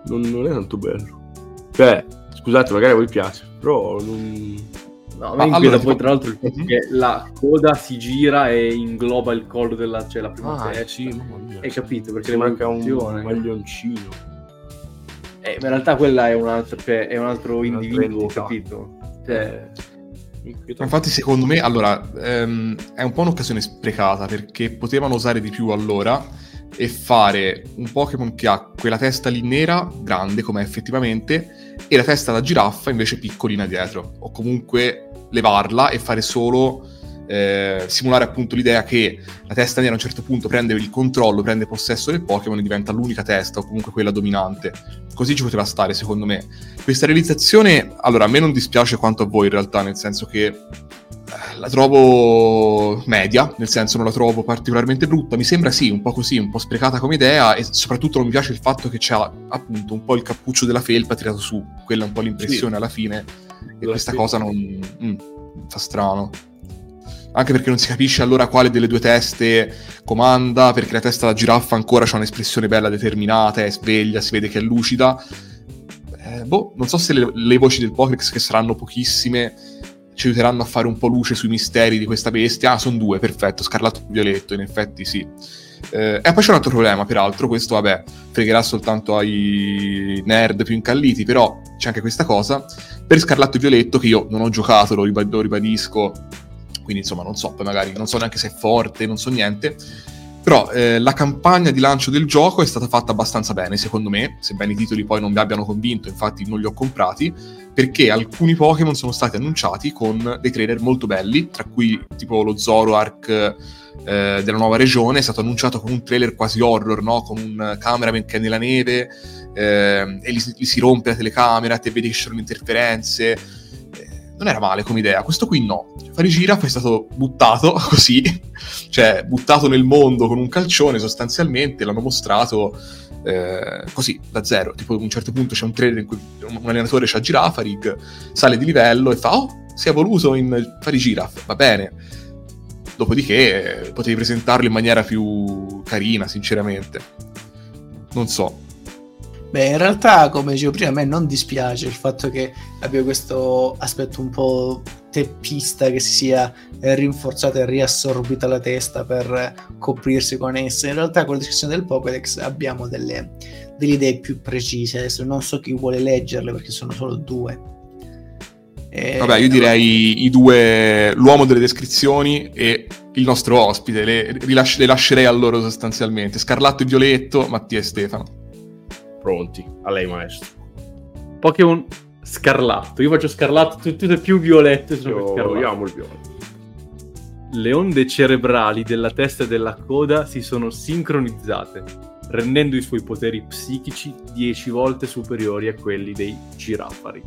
[SPEAKER 4] Non, non, è tanto bello. Cioè, scusate, magari a voi piace, però non...
[SPEAKER 3] No, a me allora, poi tra l'altro il fatto mm-hmm. che la coda si gira e ingloba il collo della cioè, la prima
[SPEAKER 4] ah, testa. sì, mamma mia.
[SPEAKER 3] Hai capito? Perché
[SPEAKER 4] manca un maglioncino.
[SPEAKER 3] Eh, ma in realtà quella è un altro, cioè, è un altro individuo, capito? Cioè...
[SPEAKER 2] Infatti, secondo me, allora, ehm, è un po' un'occasione sprecata perché potevano usare di più allora e fare un Pokémon che ha quella testa lì nera, grande come effettivamente, e la testa da giraffa invece piccolina dietro. O comunque levarla e fare solo eh, simulare appunto l'idea che la testa nera a un certo punto prende il controllo, prende possesso del Pokémon e diventa l'unica testa o comunque quella dominante. Così ci poteva stare secondo me. Questa realizzazione, allora a me non dispiace quanto a voi in realtà, nel senso che eh, la trovo media, nel senso non la trovo particolarmente brutta, mi sembra sì, un po' così, un po' sprecata come idea e soprattutto non mi piace il fatto che c'è appunto un po' il cappuccio della felpa tirato su, quella è un po' l'impressione sì. alla fine e questa cosa non... Mm, fa strano anche perché non si capisce allora quale delle due teste comanda, perché la testa da giraffa ancora ha un'espressione bella determinata, è sveglia, si vede che è lucida. Eh, boh, non so se le, le voci del Pokédex, che saranno pochissime, ci aiuteranno a fare un po' luce sui misteri di questa bestia. Ah, sono due, perfetto, scarlatto e violetto, in effetti sì. Eh, e poi c'è un altro problema, peraltro, questo vabbè, fregherà soltanto ai nerd più incalliti, però c'è anche questa cosa. Per Scarlatto e Violetto, che io non ho giocato, lo, ribad- lo ribadisco, quindi insomma non so, poi magari non so neanche se è forte, non so niente. Però eh, la campagna di lancio del gioco è stata fatta abbastanza bene, secondo me, sebbene i titoli poi non mi abbiano convinto, infatti non li ho comprati, perché alcuni Pokémon sono stati annunciati con dei trailer molto belli, tra cui tipo lo Zoroark eh, della nuova regione, è stato annunciato con un trailer quasi horror, no? con un cameraman che è nella neve eh, e gli, gli, si rompe la telecamera, te vedi che ci sono interferenze. Non era male come idea, questo qui no. Fare Giraffe è stato buttato così, cioè buttato nel mondo con un calcione sostanzialmente, l'hanno mostrato eh, così da zero. Tipo, a un certo punto c'è un trailer in cui un allenatore c'ha Girafarig, sale di livello e fa: Oh, si è evoluto in Giraffe, va bene. Dopodiché eh, potevi presentarlo in maniera più carina, sinceramente. Non so.
[SPEAKER 1] Beh, in realtà, come dicevo prima, a me non dispiace il fatto che abbia questo aspetto un po' teppista che si sia rinforzata e riassorbita la testa per coprirsi con essa. In realtà con la descrizione del Pokédex abbiamo delle, delle idee più precise. Adesso non so chi vuole leggerle perché sono solo due.
[SPEAKER 2] E... Vabbè, io direi i due, l'uomo delle descrizioni e il nostro ospite, le, rilasci, le lascerei a loro sostanzialmente. Scarlatto e Violetto, Mattia e Stefano.
[SPEAKER 4] Pronti, a lei maestro.
[SPEAKER 3] Pokémon scarlatto. Io faccio scarlatto, tutte più violette
[SPEAKER 4] sono scarlatto. Io amo il violetto.
[SPEAKER 3] Le onde cerebrali della testa e della coda si sono sincronizzate, rendendo i suoi poteri psichici 10 volte superiori a quelli dei girafari.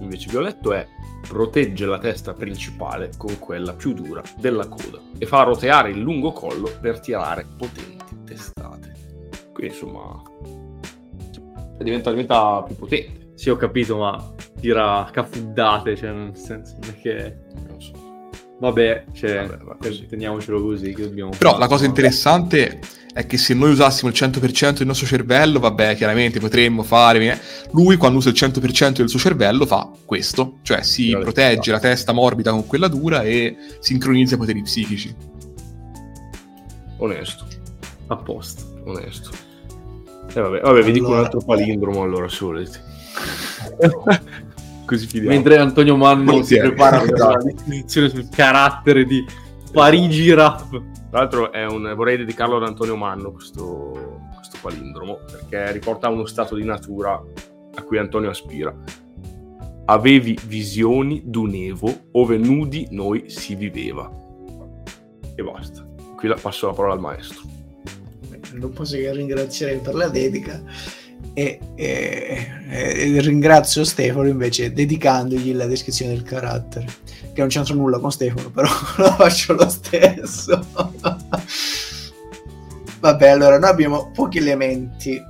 [SPEAKER 4] Invece violetto è protegge la testa principale con quella più dura della coda e fa roteare il lungo collo per tirare potenti testate. Quindi insomma diventa, diventa più potente.
[SPEAKER 3] Sì, ho capito, ma tira cafuddate, cioè nel senso non è che... Non so. Vabbè, cioè, Vabbè teniamocelo così. Che dobbiamo
[SPEAKER 2] Però la cosa interessante è che se noi usassimo il 100% del nostro cervello, vabbè, chiaramente potremmo fare... Lui quando usa il 100% del suo cervello fa questo, cioè si Però protegge la testa morbida con quella dura e sincronizza i poteri psichici.
[SPEAKER 4] Onesto.
[SPEAKER 3] A posto.
[SPEAKER 4] Onesto. Eh, vabbè, vabbè vi dico un altro palindromo allora se volete.
[SPEAKER 3] Così fidiamo. Mentre Antonio Manno si prepara per la definizione sul carattere di Parigi Rap.
[SPEAKER 4] Tra l'altro un, vorrei dedicarlo ad Antonio Manno questo, questo palindromo perché riporta uno stato di natura a cui Antonio aspira. Avevi visioni d'un Evo ove nudi noi si viveva. E basta. Qui la, passo la parola al maestro
[SPEAKER 1] non posso che ringraziare per la dedica e, e, e, ringrazio Stefano invece dedicandogli la descrizione del carattere che non c'entra nulla con Stefano però lo faccio lo stesso. Vabbè allora noi abbiamo pochi elementi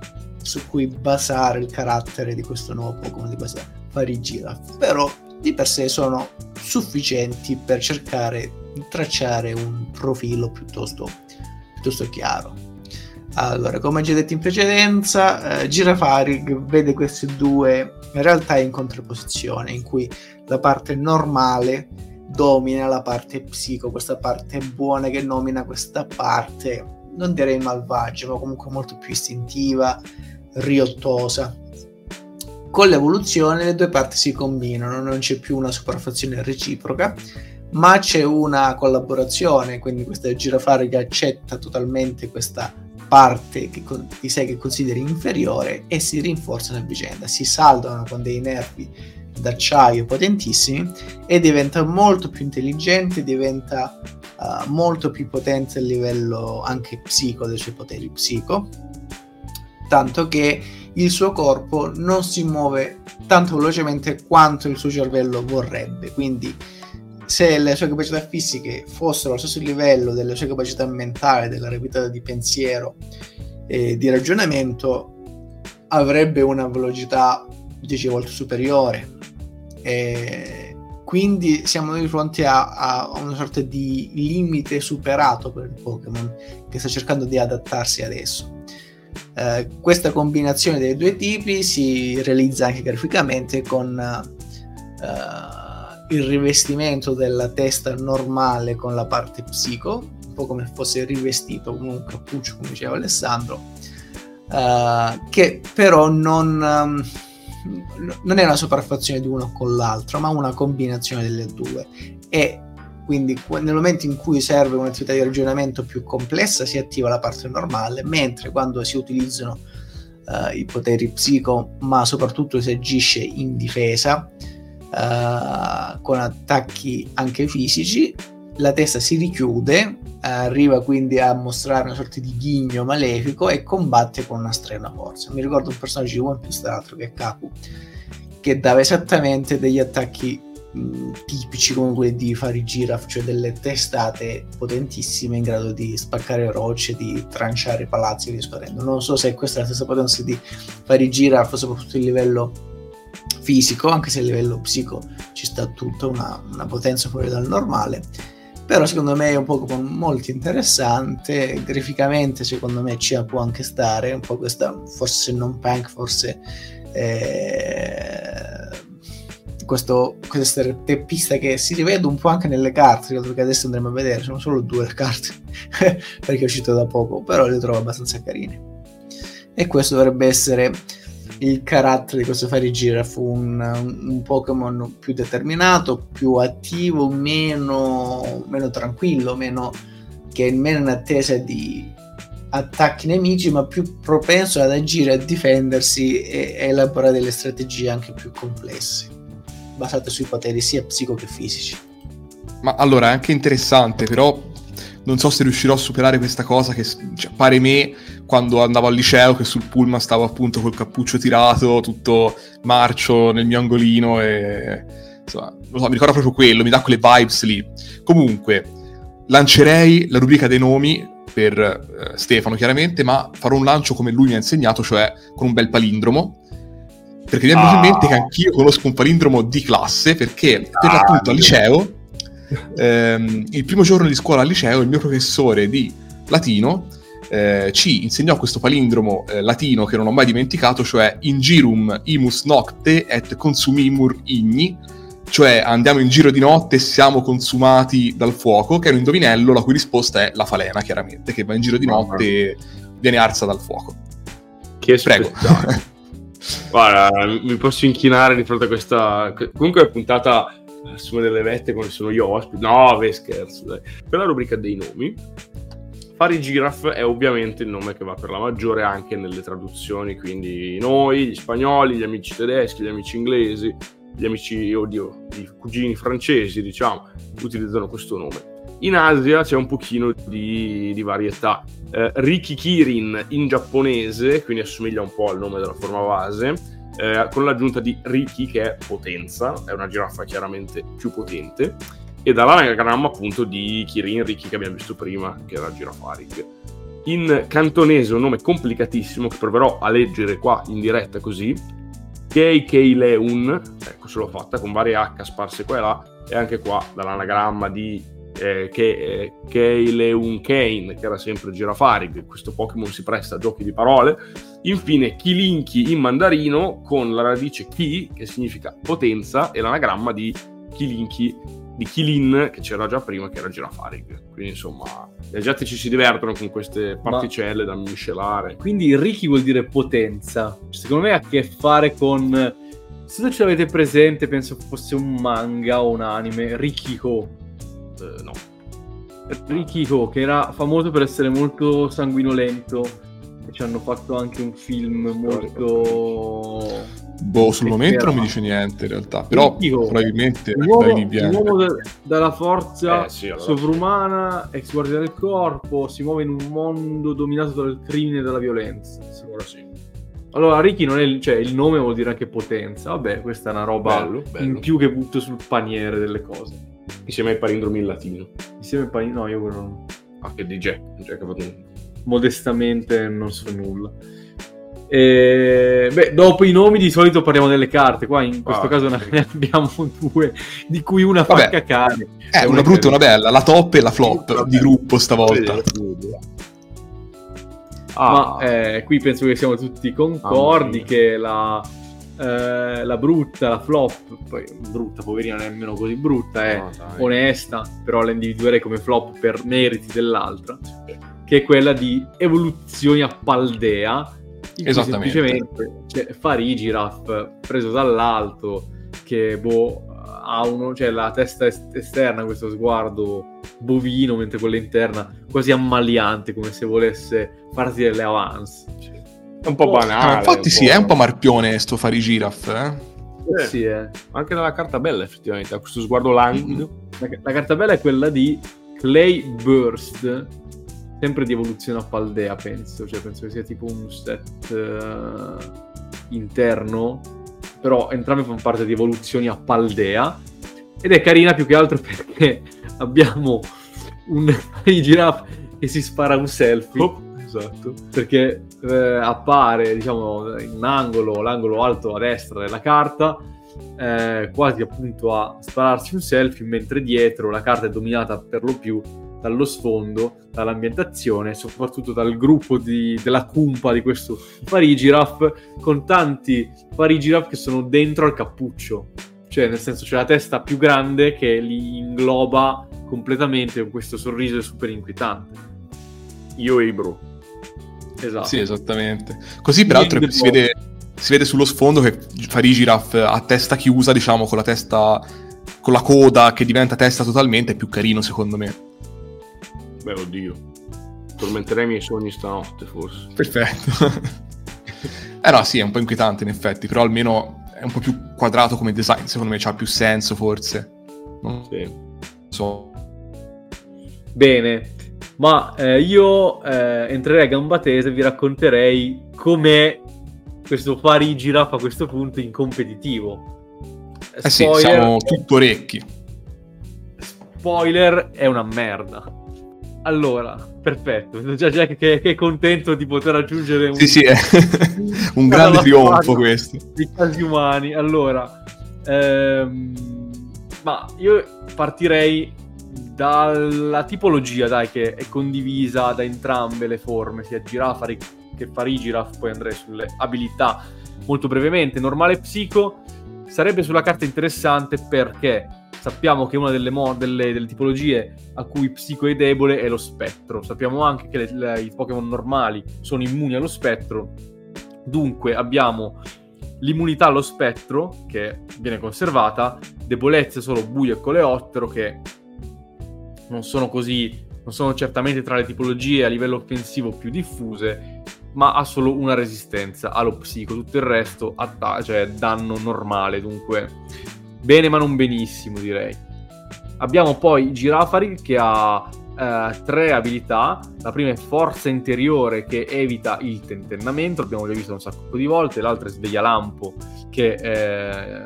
[SPEAKER 1] su cui basare il carattere di questo nuovo Pokémon di questa Farigila però di per sé sono sufficienti per cercare di tracciare un profilo piuttosto, piuttosto chiaro allora, come già detto in precedenza, eh, Girafarig vede questi due realtà in contrapposizione, in cui la parte normale domina la parte psico, questa parte buona che nomina questa parte, non direi malvagia, ma comunque molto più istintiva, riottosa. Con l'evoluzione le due parti si combinano, non c'è più una sopraffazione reciproca, ma c'è una collaborazione, quindi questa Girafarig accetta totalmente questa parte che, di sé che consideri inferiore e si rinforzano a vicenda, si saldano con dei nervi d'acciaio potentissimi e diventa molto più intelligente, diventa uh, molto più potente a livello anche psico dei suoi poteri psico, tanto che il suo corpo non si muove tanto velocemente quanto il suo cervello vorrebbe, quindi se le sue capacità fisiche fossero allo stesso livello delle sue capacità mentali, della rapidità di pensiero e di ragionamento, avrebbe una velocità 10 volte superiore. E quindi siamo di fronte a, a, una sorta di limite superato per il Pokémon che sta cercando di adattarsi adesso. Eh, questa combinazione dei due tipi si realizza anche graficamente con eh, il rivestimento della testa normale con la parte psico, un po' come fosse rivestito come un cappuccio, come diceva Alessandro, uh, che però non, um, non è una sopraffazione di uno con l'altro, ma una combinazione delle due. E quindi nel momento in cui serve un'attività di ragionamento più complessa si attiva la parte normale, mentre quando si utilizzano uh, i poteri psico, ma soprattutto si agisce in difesa, uh, con attacchi anche fisici, la testa si richiude, arriva quindi a mostrare una sorta di ghigno malefico e combatte con una strana forza. Mi ricordo un personaggio di One Piece, tra l'altro, che è Kaku, che dava esattamente degli attacchi mh, tipici come quelli di Fari Giraffe, cioè delle testate potentissime in grado di spaccare rocce, di tranciare palazzi e via. Non so se questa è la stessa potenza di Fari Giraffe, soprattutto a livello fisico, anche se a livello psico ci sta tutta una, una potenza fuori dal normale. Però secondo me è un Pokémon molto interessante, graficamente secondo me ci può anche stare, un po' questa, forse non punk, forse eh, questo, questa teppista che si rivede un po' anche nelle carte, perché adesso andremo a vedere, sono solo due le carte, perché è uscito da poco, però le trovo abbastanza carine. E questo dovrebbe essere il carattere di questo Fairy Giraffe, un, un Pokémon più determinato, più attivo, meno, meno tranquillo, meno, che meno in attesa di attacchi nemici, ma più propenso ad agire, a difendersi e a elaborare delle strategie anche più complesse, basate sui poteri sia psico che fisici.
[SPEAKER 2] Ma allora è anche interessante, però non so se riuscirò a superare questa cosa che cioè, pare me quando andavo al liceo che sul pullman stavo appunto col cappuccio tirato, tutto marcio nel mio angolino e insomma, so, mi ricordo proprio quello, mi dà quelle vibes lì. Comunque, lancerei la rubrica dei nomi per eh, Stefano chiaramente, ma farò un lancio come lui mi ha insegnato, cioè con un bel palindromo. Perché mi è venuto ah. in mente che anch'io conosco un palindromo di classe, perché per l'appunto al liceo ehm, il primo giorno di scuola al liceo il mio professore di latino eh, ci insegnò questo palindromo eh, latino che non ho mai dimenticato, cioè ingirum imus nocte et consumimur igni, cioè andiamo in giro di notte e siamo consumati dal fuoco, che è un indovinello la cui risposta è la falena, chiaramente, che va in giro di notte e viene arsa dal fuoco.
[SPEAKER 4] Che Prego. Guarda, mi posso inchinare di fronte a questa... Comunque è puntata assume delle vette come sono io ospite. No, ve scherzo. Dai. Per la rubrica dei nomi, Fari Giraffe è ovviamente il nome che va per la maggiore anche nelle traduzioni, quindi noi, gli spagnoli, gli amici tedeschi, gli amici inglesi, gli amici, oddio, i cugini francesi, diciamo, utilizzano questo nome. In Asia c'è un pochino di, di varietà. Eh, Riki Kirin in giapponese, quindi assomiglia un po' al nome della forma base, eh, con l'aggiunta di Riki che è potenza, è una giraffa chiaramente più potente, e dall'anagramma appunto di Kirin Riki che abbiamo visto prima, che era Girafarig. In cantonese un nome complicatissimo che proverò a leggere qua in diretta così, Kei Kei Leun, ecco ce l'ho fatta con varie H sparse qua e là, e anche qua dall'anagramma di eh, che, eh, Keileun Kane, che era sempre Girafarig, questo Pokémon si presta a giochi di parole. Infine Kilinki in mandarino con la radice Ki, che significa potenza, e l'anagramma di Kilinki, di Kilin, che c'era già prima, che era Girafarig. Quindi insomma, gli asiatici si divertono con queste particelle Ma... da miscelare.
[SPEAKER 3] Quindi Riki vuol dire potenza. Secondo me ha a che fare con... Se ce l'avete presente, penso fosse un manga o un anime, Rikiko
[SPEAKER 4] eh, no.
[SPEAKER 3] Rikiko, che era famoso per essere molto sanguinolento, e ci hanno fatto anche un film molto...
[SPEAKER 2] Boh, sul momento non mi dice niente in realtà, però Rikiko, probabilmente
[SPEAKER 3] l'uomo, l'uomo da, dalla forza eh, sì, allora. sovrumana, ex guardia del corpo, si muove in un mondo dominato dal crimine e dalla violenza. Sicuro sì. Allora, Ricky non è il, cioè, il nome vuol dire anche potenza. Vabbè, questa è una roba bello, bello. in più che butto sul paniere delle cose.
[SPEAKER 4] Insieme ai palindromi in latino.
[SPEAKER 3] Insieme ai palindromi, no, io quello non...
[SPEAKER 4] Ah, che di Jack, Jack
[SPEAKER 3] Modestamente non so nulla. E... Beh, dopo i nomi di solito parliamo delle carte. Qua in questo ah, caso ne abbiamo due, di cui una fa Vabbè, cacare.
[SPEAKER 2] Eh, una brutta e una bella, la top e la flop di gruppo stavolta.
[SPEAKER 3] Ah. Ma eh, qui penso che siamo tutti concordi ah, che la eh, la brutta, la flop, poi brutta, poverina, non è nemmeno così brutta, è no, onesta, però la individuerei come flop per meriti dell'altra, che è quella di evoluzioni a Paldea. Semplicemente cioè, Fari Giraffe preso dall'alto che boh, ha uno, cioè la testa est- esterna, questo sguardo bovino, mentre quella interna quasi ammaliante, come se volesse farti delle avance. Cioè,
[SPEAKER 4] è un po' banale.
[SPEAKER 2] Ah, infatti, sì, è un po' marpione sto fari giraffe.
[SPEAKER 4] Eh? Eh, sì, eh. Anche nella carta bella, effettivamente, ha questo sguardo languido.
[SPEAKER 3] La, la carta bella è quella di Clay Burst, sempre di evoluzione a Paldea, penso. Cioè, penso che sia tipo un set uh, interno, però entrambe fanno parte di evoluzioni a Paldea. Ed è carina più che altro perché abbiamo un giraffe che si spara un selfie.
[SPEAKER 4] Oh, esatto.
[SPEAKER 3] Perché eh, appare, diciamo, in un angolo, l'angolo alto a destra della carta, eh, quasi appunto a spararsi un selfie, mentre dietro la carta è dominata per lo più dallo sfondo, dall'ambientazione, soprattutto dal gruppo di, della cumpa di questo Parigiraf, con tanti Parigiraf che sono dentro al cappuccio. Cioè, nel senso, c'è la testa più grande che li ingloba completamente con questo sorriso super inquietante.
[SPEAKER 4] Io e i bro.
[SPEAKER 3] Esatto.
[SPEAKER 2] Sì, esattamente. Così, peraltro, si vede, si vede, sullo sfondo che Farigiraf a testa chiusa, diciamo, con la testa... con la coda che diventa testa totalmente, è più carino, secondo me.
[SPEAKER 4] Beh, oddio. Tormenterei i miei sogni stanotte, forse.
[SPEAKER 2] Perfetto. eh no, sì, è un po' inquietante, in effetti, però almeno è un po' più quadrato come design, secondo me ha più senso, forse.
[SPEAKER 4] Non sì.
[SPEAKER 2] so.
[SPEAKER 3] Bene, ma eh, io eh, entrerei a gamba tesa e vi racconterei com'è questo Fari Giraffe a questo punto in competitivo.
[SPEAKER 2] Eh sì, siamo tutto orecchi.
[SPEAKER 3] Spoiler, è una merda. Allora, perfetto, già Jack che, che, è contento di poter raggiungere un...
[SPEAKER 2] Sì, sì, è un grande trionfo questo.
[SPEAKER 3] I casi umani. Allora, ehm, ma io partirei dalla tipologia, dai, che è condivisa da entrambe le forme, sia Girafari che Farigiraf, poi andrei sulle abilità molto brevemente. Normale Psico sarebbe sulla carta interessante perché sappiamo che una delle, mo- delle, delle, tipologie a cui Psico è debole è lo spettro. Sappiamo anche che le, le, i Pokémon normali sono immuni allo spettro. Dunque abbiamo l'immunità allo spettro che viene conservata, debolezze solo buio e coleottero che non sono così, non sono certamente tra le tipologie a livello offensivo più diffuse, ma ha solo una resistenza allo psico, tutto il resto ha cioè danno normale, dunque bene ma non benissimo direi. Abbiamo poi Girafari che ha eh, tre abilità, la prima è forza interiore che evita il tentennamento, l'abbiamo già visto un sacco di volte, l'altra è sveglia lampo che eh,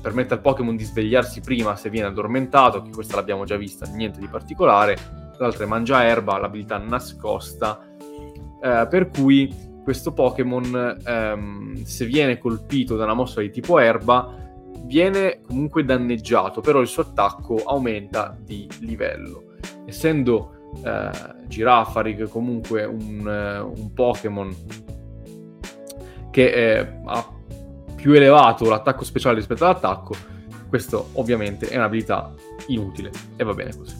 [SPEAKER 3] permette al Pokémon di svegliarsi prima se viene addormentato, che questa l'abbiamo già vista, niente di particolare. L'altra è mangia erba, l'abilità nascosta, eh, per cui questo Pokémon, ehm, se viene colpito da una mossa di tipo erba, viene comunque danneggiato, però il suo attacco aumenta di livello. Essendo eh, Girafarig comunque un, uh, un Pokémon che eh, ha più elevato l'attacco speciale rispetto all'attacco, questo ovviamente è un'abilità inutile e va bene così.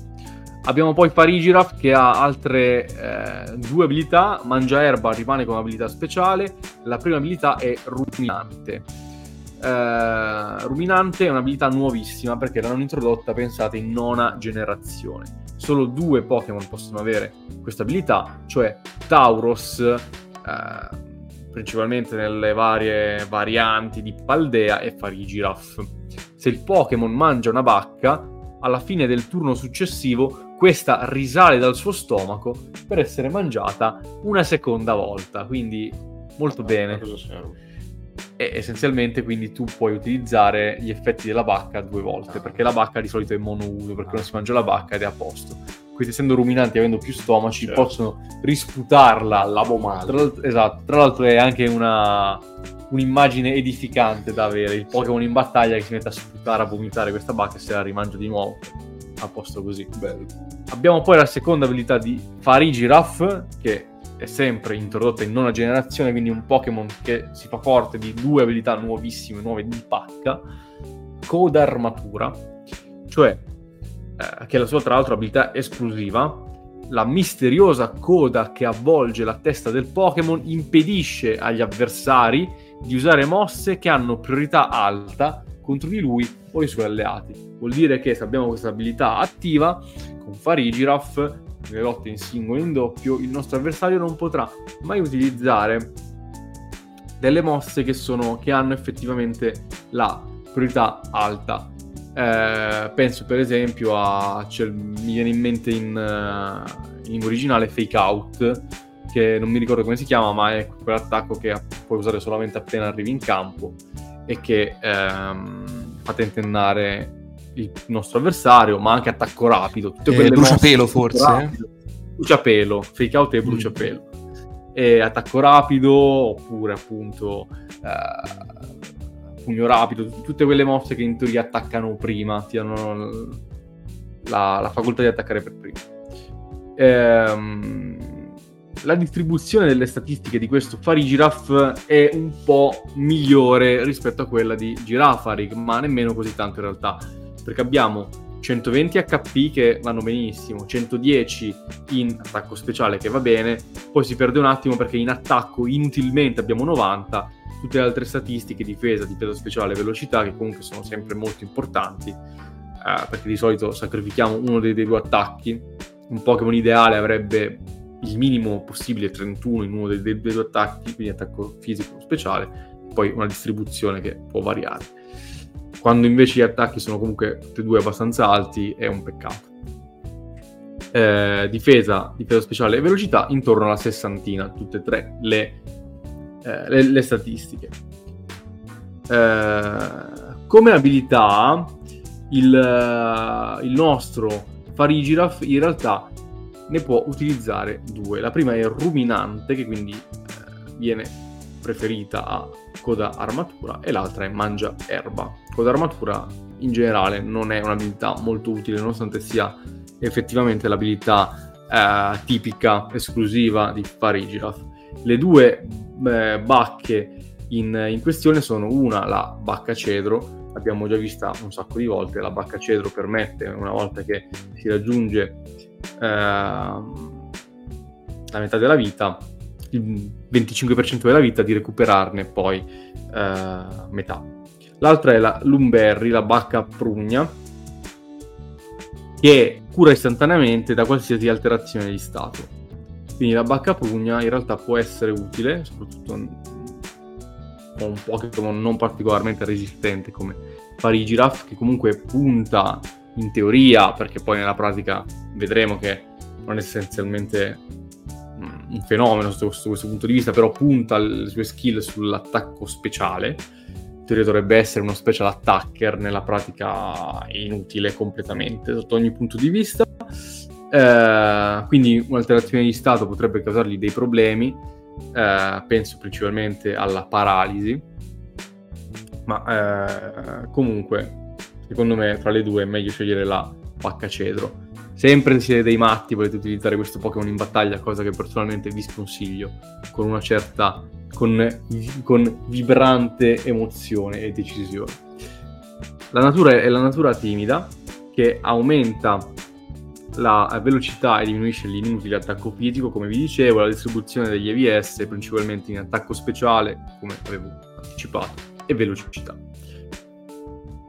[SPEAKER 3] Abbiamo poi Parigiraf che ha altre eh, due abilità, Mangia Erba rimane come abilità speciale, la prima abilità è Ruminante. Eh, ruminante è un'abilità nuovissima perché l'hanno introdotta, pensate, in nona generazione. Solo due Pokémon possono avere questa abilità, cioè Tauros, eh, principalmente nelle varie varianti di Paldea e Farigiraf. Se il Pokémon mangia una bacca, alla fine del turno successivo questa risale dal suo stomaco per essere mangiata una seconda volta, quindi molto bene.
[SPEAKER 4] Cosa serve?
[SPEAKER 3] E essenzialmente quindi tu puoi utilizzare gli effetti della bacca due volte, perché la bacca di solito è monouso, perché non si mangia la bacca ed è a posto. Questi essendo ruminanti avendo più stomaci certo. possono risputarla.
[SPEAKER 4] Lavo male.
[SPEAKER 3] Tra esatto. Tra l'altro è anche una un'immagine edificante da avere. Il Pokémon in battaglia che si mette a sputare a vomitare questa bacca e se la rimangia di nuovo a posto così.
[SPEAKER 4] Bello.
[SPEAKER 3] Abbiamo poi la seconda abilità di Farigiraf che è sempre introdotta in nona generazione quindi un Pokémon che si fa forte di due abilità nuovissime nuove di pacca coda armatura cioè eh, che è la sua tra l'altro abilità esclusiva, la misteriosa coda che avvolge la testa del Pokémon impedisce agli avversari di usare mosse che hanno priorità alta contro di lui o i suoi alleati. Vuol dire che se abbiamo questa abilità attiva, con Farigiraf, nelle lotte in singolo e in doppio, il nostro avversario non potrà mai utilizzare delle mosse che, sono, che hanno effettivamente la priorità alta. Eh, penso per esempio a... Cioè, mi viene in mente in, uh, in originale Fake Out, che non mi ricordo come si chiama, ma è quell'attacco che puoi usare solamente appena arrivi in campo e che ehm, fa tentennare il nostro avversario, ma anche attacco rapido. Tutte
[SPEAKER 2] Eh, bruciapelo, forse,
[SPEAKER 3] rapido. Bruciapelo, fake out e
[SPEAKER 2] Mm.
[SPEAKER 3] bruciapelo. E attacco rapido, oppure appunto eh, pugno rapido, tutte quelle mosse che in teoria attaccano prima, ti danno la, la facoltà di attaccare per prima. Ehm, la distribuzione delle statistiche di questo Farigiraf è un po' migliore rispetto a quella di Girafarig, ma nemmeno così tanto in realtà, perché abbiamo 120 HP che vanno benissimo, 110 in attacco speciale che va bene, poi si perde un attimo perché in attacco inutilmente abbiamo 90, tutte le altre statistiche, difesa, difesa speciale, velocità, che comunque sono sempre molto importanti, eh, perché di solito sacrifichiamo uno dei, dei due attacchi, un Pokémon ideale avrebbe il minimo possibile 31 in uno dei, dei- dei due attacchi, quindi attacco fisico speciale, poi una distribuzione che può variare. Quando invece gli attacchi sono comunque tutti e due abbastanza alti è un peccato. Eh, difesa, difesa speciale e velocità intorno alla sessantina, tutte e tre le, eh, le- le statistiche. Eh, come abilità, il, eh, il nostro Farigiraf in realtà ne può utilizzare due. La prima è ruminante, che quindi eh, viene preferita a coda armatura, e l'altra è mangia erba. Coda armatura in generale non è un'abilità molto utile, nonostante sia effettivamente l'abilità eh, tipica, esclusiva di Farigiraf. Le due eh, bacche in, in questione sono una, la bacca cedro, l'abbiamo già vista un sacco di volte, la bacca cedro permette, una volta che si raggiunge ehm, la metà della vita, il 25% della vita, di recuperarne poi eh, metà. L'altra è la Lumberry, la bacca prugna, che cura istantaneamente da qualsiasi alterazione di stato. Quindi la bacca prugna in realtà può essere utile, soprattutto con un Pokémon non particolarmente resistente come Farigiraf, che comunque punta in teoria, perché poi nella pratica vedremo che non è essenzialmente mm, un fenomeno sotto questo, questo punto di vista, però punta le sue skill sull'attacco speciale. Teoria dovrebbe essere uno special attacker, nella pratica inutile completamente sotto ogni punto di vista. Eh, quindi un'alterazione di stato potrebbe causargli dei problemi. Eh, penso principalmente alla paralisi. Ma eh, comunque, secondo me, tra le due è meglio scegliere la pacca cedro. Sempre se siete dei matti, volete utilizzare questo Pokémon in battaglia, cosa che personalmente vi sconsiglio, con una certa, con, con vibrante emozione e decisione. La natura è la natura timida, che aumenta la velocità e diminuisce l'inutile attacco fisico, come vi dicevo, la distribuzione degli EVS, principalmente in attacco speciale, come avevo anticipato, e velocità.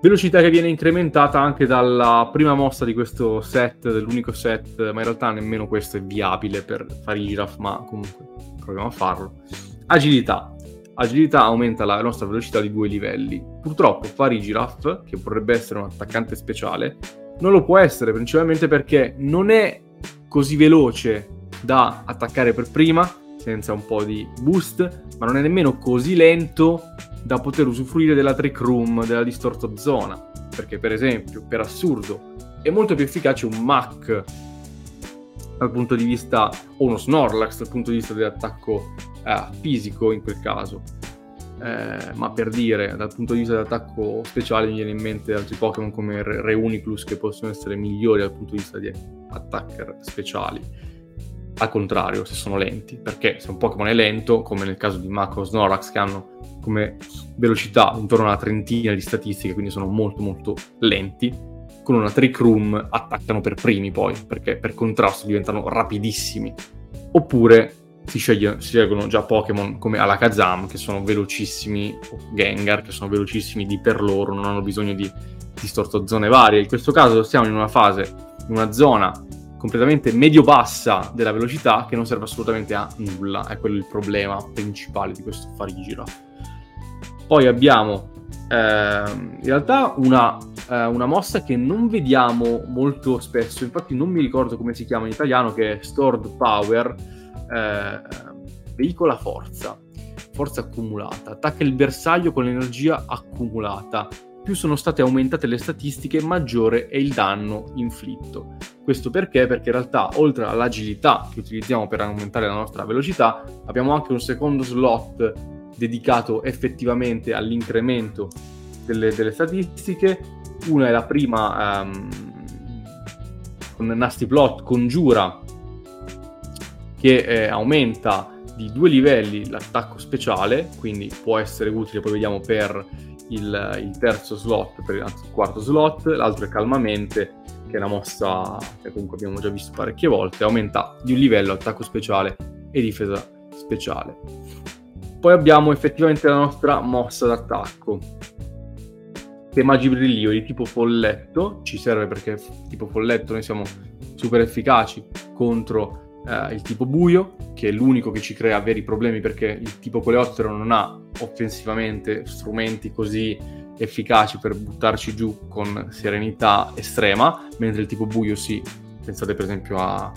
[SPEAKER 3] Velocità che viene incrementata anche dalla prima mossa di questo set, dell'unico set, ma in realtà nemmeno questo è viabile per fare i giraffe, ma comunque proviamo a farlo. Agilità. Agilità aumenta la nostra velocità di due livelli. Purtroppo fare i giraffe, che vorrebbe essere un attaccante speciale, non lo può essere principalmente perché non è così veloce da attaccare per prima, senza un po' di boost, ma non è nemmeno così lento da poter usufruire della trick room, della distorto zona. Perché, per esempio, per assurdo, è molto più efficace un Mac dal punto di vista, o uno Snorlax dal punto di vista dell'attacco eh, fisico in quel caso. Eh, ma per dire, dal punto di vista dell'attacco speciale mi viene in mente altri Pokémon come Re Reuniclus che possono essere migliori dal punto di vista di attacker speciali. Al contrario, se sono lenti, perché se un Pokémon è lento, come nel caso di Mako o Snorlax, che hanno come velocità intorno a una trentina di statistiche, quindi sono molto molto lenti, con una Trick Room attaccano per primi poi, perché per contrasto diventano rapidissimi. Oppure si, sceglie, si scelgono già Pokémon come Alakazam, che sono velocissimi, o Gengar, che sono velocissimi di per loro, non hanno bisogno di distorto-zone varie. In questo caso siamo in una fase, in una zona completamente medio-bassa della velocità che non serve assolutamente a nulla. È quello il problema principale di questo Farigiraf. Poi abbiamo ehm, in realtà una eh, una mossa che non vediamo molto spesso, infatti non mi ricordo come si chiama in italiano, che è Stored Power, eh, veicola forza, forza accumulata, attacca il bersaglio con l'energia accumulata. Più sono state aumentate le statistiche, maggiore è il danno inflitto. Questo perché? Perché in realtà, oltre all'agilità che utilizziamo per aumentare la nostra velocità, abbiamo anche un secondo slot dedicato effettivamente all'incremento delle, delle statistiche. Una è la prima um, con Nasty Plot congiura che eh, aumenta di due livelli l'attacco speciale, quindi può essere utile, poi vediamo per il, il terzo slot, per il, il quarto slot, l'altro è calmamente, che è una mossa che comunque abbiamo già visto parecchie volte, aumenta di un livello attacco speciale e difesa speciale. Poi abbiamo effettivamente la nostra mossa d'attacco, che Magi Brillio di tipo folletto, ci serve perché tipo folletto noi siamo super efficaci contro Uh, il tipo buio, che è l'unico che ci crea veri problemi perché il tipo coleottero non ha offensivamente strumenti così efficaci per buttarci giù con serenità estrema, mentre il tipo buio sì. Pensate per esempio a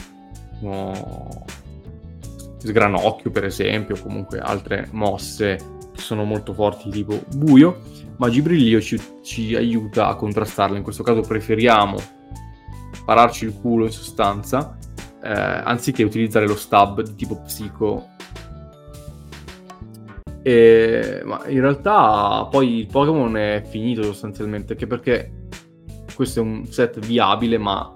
[SPEAKER 3] no, Sgranocchio, per esempio, o comunque altre mosse che sono molto forti tipo buio. Ma Gibrillio ci, ci aiuta a contrastarle. In questo caso preferiamo pararci il culo in sostanza eh, anziché utilizzare lo stab di tipo psico. E, ma in realtà poi il Pokémon è finito sostanzialmente, anche perché questo è un set viabile, ma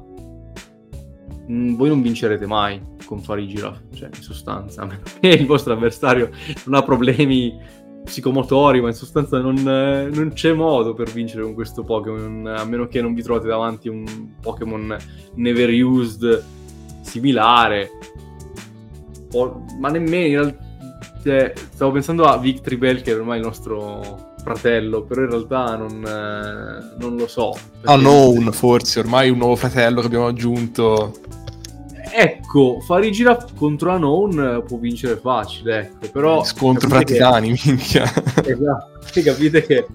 [SPEAKER 3] voi non vincerete mai con Farigiraf, cioè in sostanza, che il vostro avversario non ha problemi psicomotori, ma in sostanza non, non, c'è modo per vincere con questo Pokémon, a meno che non vi trovate davanti un Pokémon never used similare, o, ma nemmeno in realtà. Cioè, stavo pensando a Victory Bell, che è ormai il nostro fratello, però in realtà non, eh, non lo so.
[SPEAKER 2] Unknown, ah, forse, ormai un nuovo fratello che abbiamo aggiunto.
[SPEAKER 3] Ecco, Farigiraf contro Unknown può vincere facile, ecco, però...
[SPEAKER 2] Scontro fra titani, che... minchia.
[SPEAKER 3] Esatto, capite che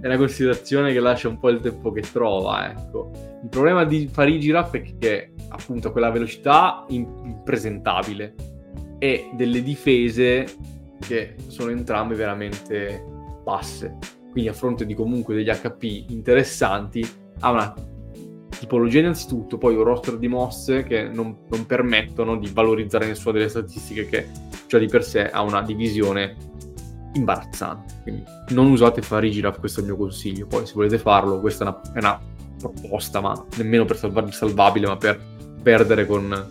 [SPEAKER 3] è una considerazione che lascia un po' il tempo che trova, ecco. Il problema di Farigiraf è che appunto quella velocità impresentabile e delle difese che sono entrambe veramente basse. Quindi a fronte di comunque degli HP interessanti ha una tipologia innanzitutto, poi un roster di mosse che non, non permettono di valorizzare nessuna delle statistiche che già di per sé ha una divisione imbarazzante. Quindi non usate Farigiraf, questo è il mio consiglio. Poi se volete farlo, questa è una, è una proposta, ma nemmeno per salvarvi il salvabile, ma per perdere con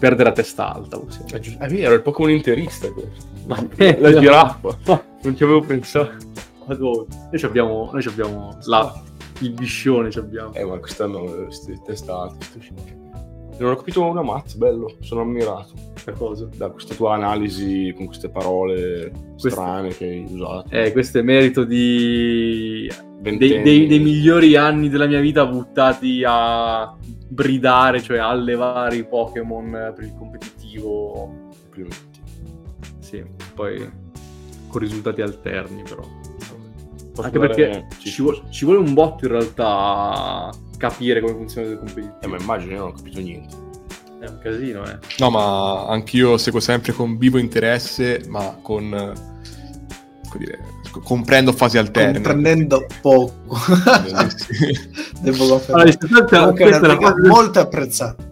[SPEAKER 3] perdere a testa alta.
[SPEAKER 4] È, giusto, è vero, il Pokémon interista questo. Ma la giraffa.
[SPEAKER 3] non ci avevo pensato. Ma dove? Noi abbiamo, noi abbiamo la, il biscione. Abbiamo.
[SPEAKER 4] Eh, ma quest'anno queste testa alte. Non ho capito una mazza, bello. Sono ammirato.
[SPEAKER 3] Per cosa?
[SPEAKER 4] Da questa tua analisi con queste parole queste... strane che hai usato.
[SPEAKER 3] Eh, questo è merito di... Dei, dei, dei migliori anni della mia vita buttati a bridare, cioè allevare i Pokémon per il competitivo.
[SPEAKER 4] Complimenti.
[SPEAKER 3] Sì, poi con risultati alterni però. Posso Anche perché ci vuole, ci vuole, un botto in realtà a capire come funziona il competitivo.
[SPEAKER 4] Eh, ma immagino, io non ho capito niente.
[SPEAKER 3] È un casino, eh.
[SPEAKER 2] No, ma anch'io seguo sempre con vivo interesse, ma con... come dire, comprendo fasi alterne.
[SPEAKER 1] Comprendendo poco. Devo confermare. Allora, fase... molto apprezzato.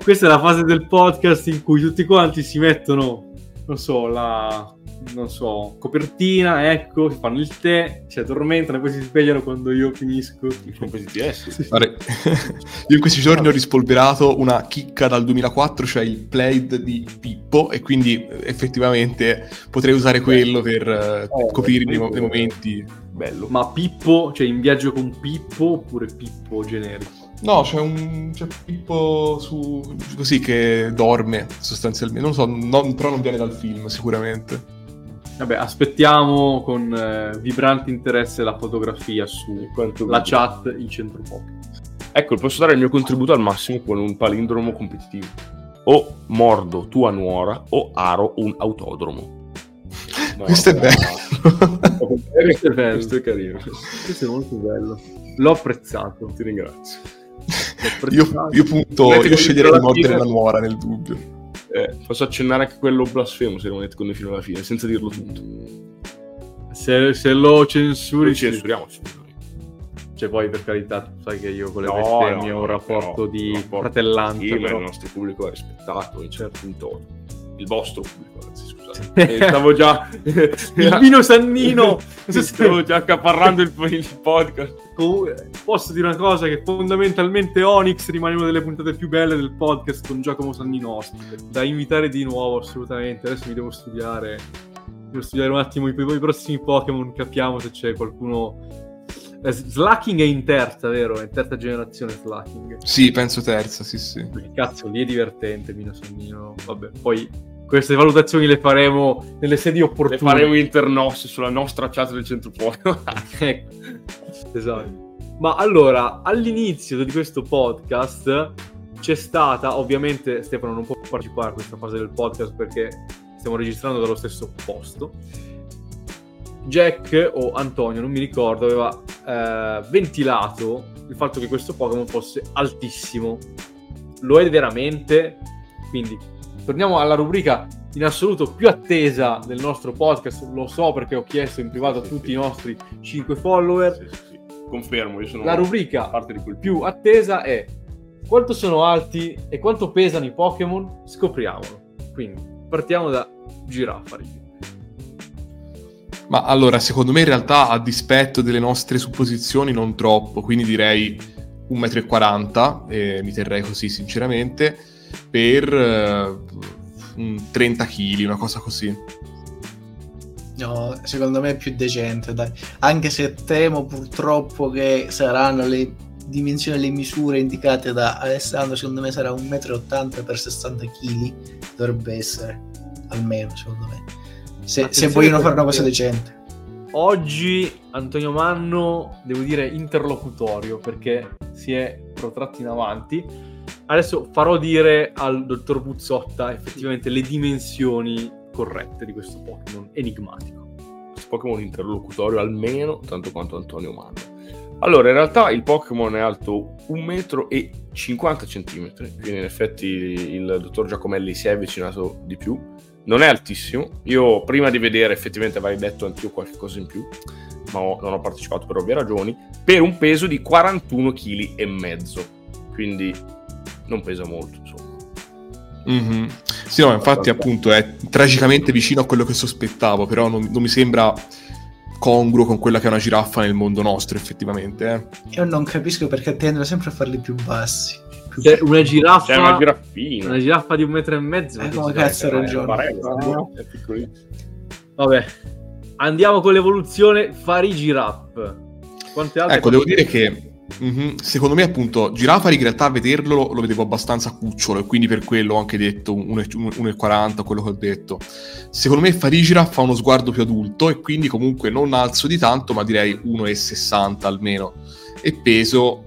[SPEAKER 3] Questa è la fase del podcast in cui tutti quanti si mettono, non so, la non so, copertina, ecco, si fanno il tè, si addormentano e poi si svegliano quando io finisco.
[SPEAKER 4] I compiti yes.
[SPEAKER 2] io in questi giorni ho rispolverato una chicca dal 2004, cioè il Played di Pippo, e quindi effettivamente potrei usare quello per eh, coprire i miei momenti.
[SPEAKER 3] Bello. Ma Pippo, cioè in viaggio con Pippo oppure Pippo generico?
[SPEAKER 2] No, c'è un c'è Pippo su, così che dorme sostanzialmente. Non lo so, non, però non viene dal film sicuramente.
[SPEAKER 3] Vabbè, aspettiamo con eh, vibrante interesse la fotografia su la chat il centro pop.
[SPEAKER 4] Ecco, posso dare il mio contributo al massimo con un palindromo competitivo. O mordo tua nuora o aro un autodromo.
[SPEAKER 2] No, Questo è bello.
[SPEAKER 3] questo è bello.
[SPEAKER 4] Questo è carino.
[SPEAKER 3] Questo è molto bello. L'ho apprezzato.
[SPEAKER 4] Ti ringrazio.
[SPEAKER 2] Io, io punto,
[SPEAKER 4] Volete
[SPEAKER 2] io sceglierei di mordere la nuora nel dubbio.
[SPEAKER 4] Eh, posso accennare anche quello blasfemo se rimanete con noi fino alla fine, senza dirlo tutto.
[SPEAKER 3] Se, se lo censuri,
[SPEAKER 4] Noi
[SPEAKER 3] sì.
[SPEAKER 4] censuriamoci.
[SPEAKER 3] Cioè, poi per carità, tu sai che io con le
[SPEAKER 4] No,
[SPEAKER 3] bestemmie
[SPEAKER 4] no,
[SPEAKER 3] ho un rapporto
[SPEAKER 4] no,
[SPEAKER 3] di fratellanza.
[SPEAKER 4] Sì,
[SPEAKER 3] però.
[SPEAKER 4] il nostro pubblico è rispettato in certo in toto. Il vostro pubblico, anzi, Eh, stavo già...
[SPEAKER 3] Il vino Sannino!
[SPEAKER 4] Stavo già accaparrando il, il podcast.
[SPEAKER 3] Posso dire una cosa che fondamentalmente Onyx rimane una delle puntate più belle del podcast con Giacomo Sannino ospite. Da invitare di nuovo assolutamente. Adesso mi devo studiare. Devo studiare un attimo i, i prossimi Pokémon, capiamo se c'è qualcuno. Eh, Slacking è in terza, vero? È in terza generazione Slacking.
[SPEAKER 2] Sì, penso terza, sì, sì.
[SPEAKER 3] Cazzo, lì è divertente Mino Sannino. Vabbè, poi queste valutazioni le faremo nelle sedi
[SPEAKER 4] Le
[SPEAKER 3] opportune.
[SPEAKER 4] faremo internos sulla nostra chat del centro Pokémon.
[SPEAKER 3] Ecco, esatto. Ma allora, all'inizio di questo podcast c'è stata, ovviamente Stefano non può partecipare a questa fase del podcast perché stiamo registrando dallo stesso posto. Jack o Antonio, non mi ricordo, aveva eh, ventilato il fatto che questo Pokémon fosse altissimo. Lo è veramente? Quindi torniamo alla rubrica in assoluto più attesa del nostro podcast. Lo so perché ho chiesto in privato a tutti
[SPEAKER 4] sì.
[SPEAKER 3] i nostri 5 follower.
[SPEAKER 4] Sì, sì, sì. Confermo, io sono
[SPEAKER 3] La rubrica
[SPEAKER 4] parte di quel
[SPEAKER 3] più attesa è quanto sono alti e quanto pesano i Pokémon? Scopriamolo. Quindi partiamo da Girafari.
[SPEAKER 2] Ma allora, secondo me in realtà a dispetto delle nostre supposizioni non troppo, quindi direi 1,40 m, e mi terrei così sinceramente, per un 30 kg, una cosa così.
[SPEAKER 1] No, secondo me è più decente, dai. Anche se temo purtroppo che saranno le dimensioni, le misure indicate da Alessandro, secondo me sarà 1,80 m per 60 kg, dovrebbe essere, almeno secondo me. Se, se vogliono fare una cosa decente.
[SPEAKER 3] Oggi Antonio Manno, devo dire interlocutorio perché si è protratto in avanti. Adesso farò dire al dottor Buzzotta effettivamente le dimensioni corrette di questo Pokémon enigmatico.
[SPEAKER 4] questo Pokémon interlocutorio almeno tanto quanto Antonio Mando. Allora, in realtà il Pokémon è alto 1,50 m, quindi in effetti il dottor Giacomelli si è avvicinato di più. Non è altissimo. Io prima di vedere effettivamente avrei detto anch'io qualche cosa in più, ma ho- non ho partecipato per ovvie ragioni, per un peso di 41 kg e mezzo. Quindi non pesa molto, insomma.
[SPEAKER 2] Mhm. Sì, no, infatti appunto è tragicamente vicino a quello che sospettavo, però non, non mi sembra congruo con quella che è una giraffa nel mondo nostro, effettivamente. eh.
[SPEAKER 1] Io non capisco perché tendono sempre a farli più bassi. Più
[SPEAKER 3] C'è una giraffa,
[SPEAKER 4] C'è una giraffina.
[SPEAKER 3] una giraffa di un metro e mezzo.
[SPEAKER 1] Eh,
[SPEAKER 3] si-
[SPEAKER 1] cazzo
[SPEAKER 4] Eh,
[SPEAKER 1] ragione.
[SPEAKER 4] no? Piccolino.
[SPEAKER 3] Vabbè, andiamo con l'evoluzione. Quante altre?
[SPEAKER 2] Ecco, devo dire che mhm, secondo me appunto Girafari in realtà a vederlo lo vedevo abbastanza cucciolo e quindi per quello ho anche detto 1,40 quello che ho detto. Secondo me Farigiraf fa uno sguardo più adulto e quindi comunque non alzo di tanto ma direi 1,60 almeno e peso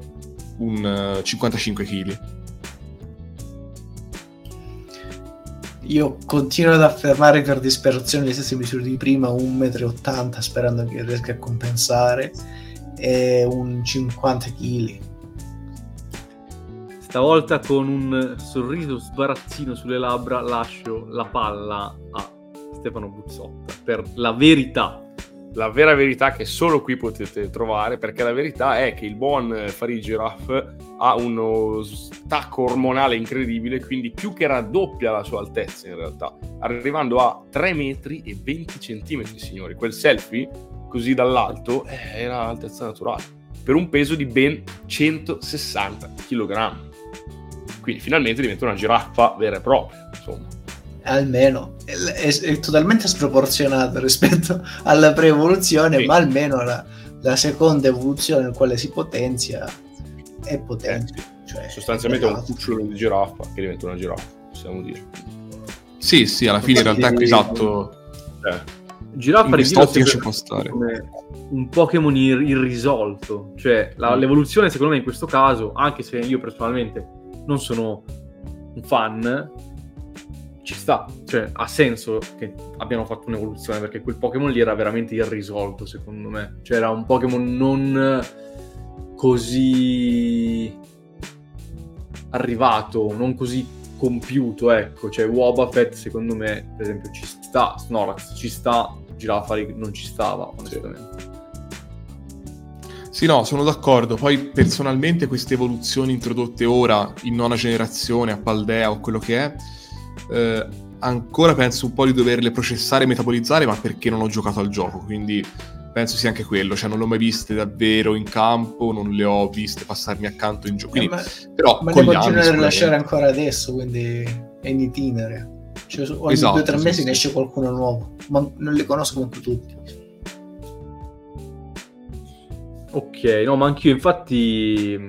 [SPEAKER 2] un eh, 55 kg.
[SPEAKER 1] Io continuo ad affermare per disperazione le stesse misure di prima, 1,80 m, sperando che riesca a compensare, e un 50 kg.
[SPEAKER 3] Stavolta con un sorriso sbarazzino sulle labbra lascio la palla a Stefano Buzzotta per la verità.
[SPEAKER 4] la vera verità che solo qui potete trovare, perché la verità è che il buon Farid Giraffe ha uno stacco ormonale incredibile, quindi più che raddoppia la sua altezza in realtà, arrivando a 3 metri e 20 centimetri, signori. Quel selfie, così dall'alto, eh, era altezza naturale, per un peso di ben 160 kg. Quindi finalmente diventa una giraffa vera e propria, insomma.
[SPEAKER 1] Almeno è, è- è totalmente sproporzionato rispetto alla pre-evoluzione,
[SPEAKER 4] Sì.
[SPEAKER 1] ma almeno la, la seconda evoluzione nel quale si potenzia è potente. Cioè,
[SPEAKER 4] Sostanzialmente è un
[SPEAKER 1] esatto.
[SPEAKER 4] cucciolo di giraffa che diventa una giraffa, possiamo dire.
[SPEAKER 2] Sì, sì, alla fine in realtà
[SPEAKER 1] Sì.
[SPEAKER 2] esatto,
[SPEAKER 4] Eh,
[SPEAKER 3] Io l'ho
[SPEAKER 2] quest'ottica ci può stare.
[SPEAKER 3] come un Pokémon ir- irrisolto. Cioè, la-
[SPEAKER 4] Mm.
[SPEAKER 3] l'evoluzione, secondo me, in questo caso, anche se io personalmente non sono un fan, ci sta, cioè ha senso che abbiano fatto un'evoluzione perché quel Pokémon lì era veramente irrisolto secondo me, cioè era un Pokémon non così arrivato, non così compiuto, ecco, cioè Wobbuffet secondo me per esempio ci sta, Snorlax ci sta, Girafari non ci stava onestamente.
[SPEAKER 2] Sì, no, sono d'accordo. Poi personalmente queste evoluzioni introdotte ora in nona generazione a Paldea o quello che è, eh, ancora penso un po' di doverle processare e metabolizzare, ma perché non ho giocato al gioco, quindi penso sia anche quello, cioè non l'ho mai viste davvero in campo, non le ho viste passarmi accanto in gioco. Eh,
[SPEAKER 1] ma però, ma ne continuano a rilasciare ancora adesso, quindi è in itinere. Cioè, ogni esatto, due o tre mesi sì, ne esce qualcuno nuovo, ma non li conosco manco tutti.
[SPEAKER 3] Ok, no, ma anch'io infatti...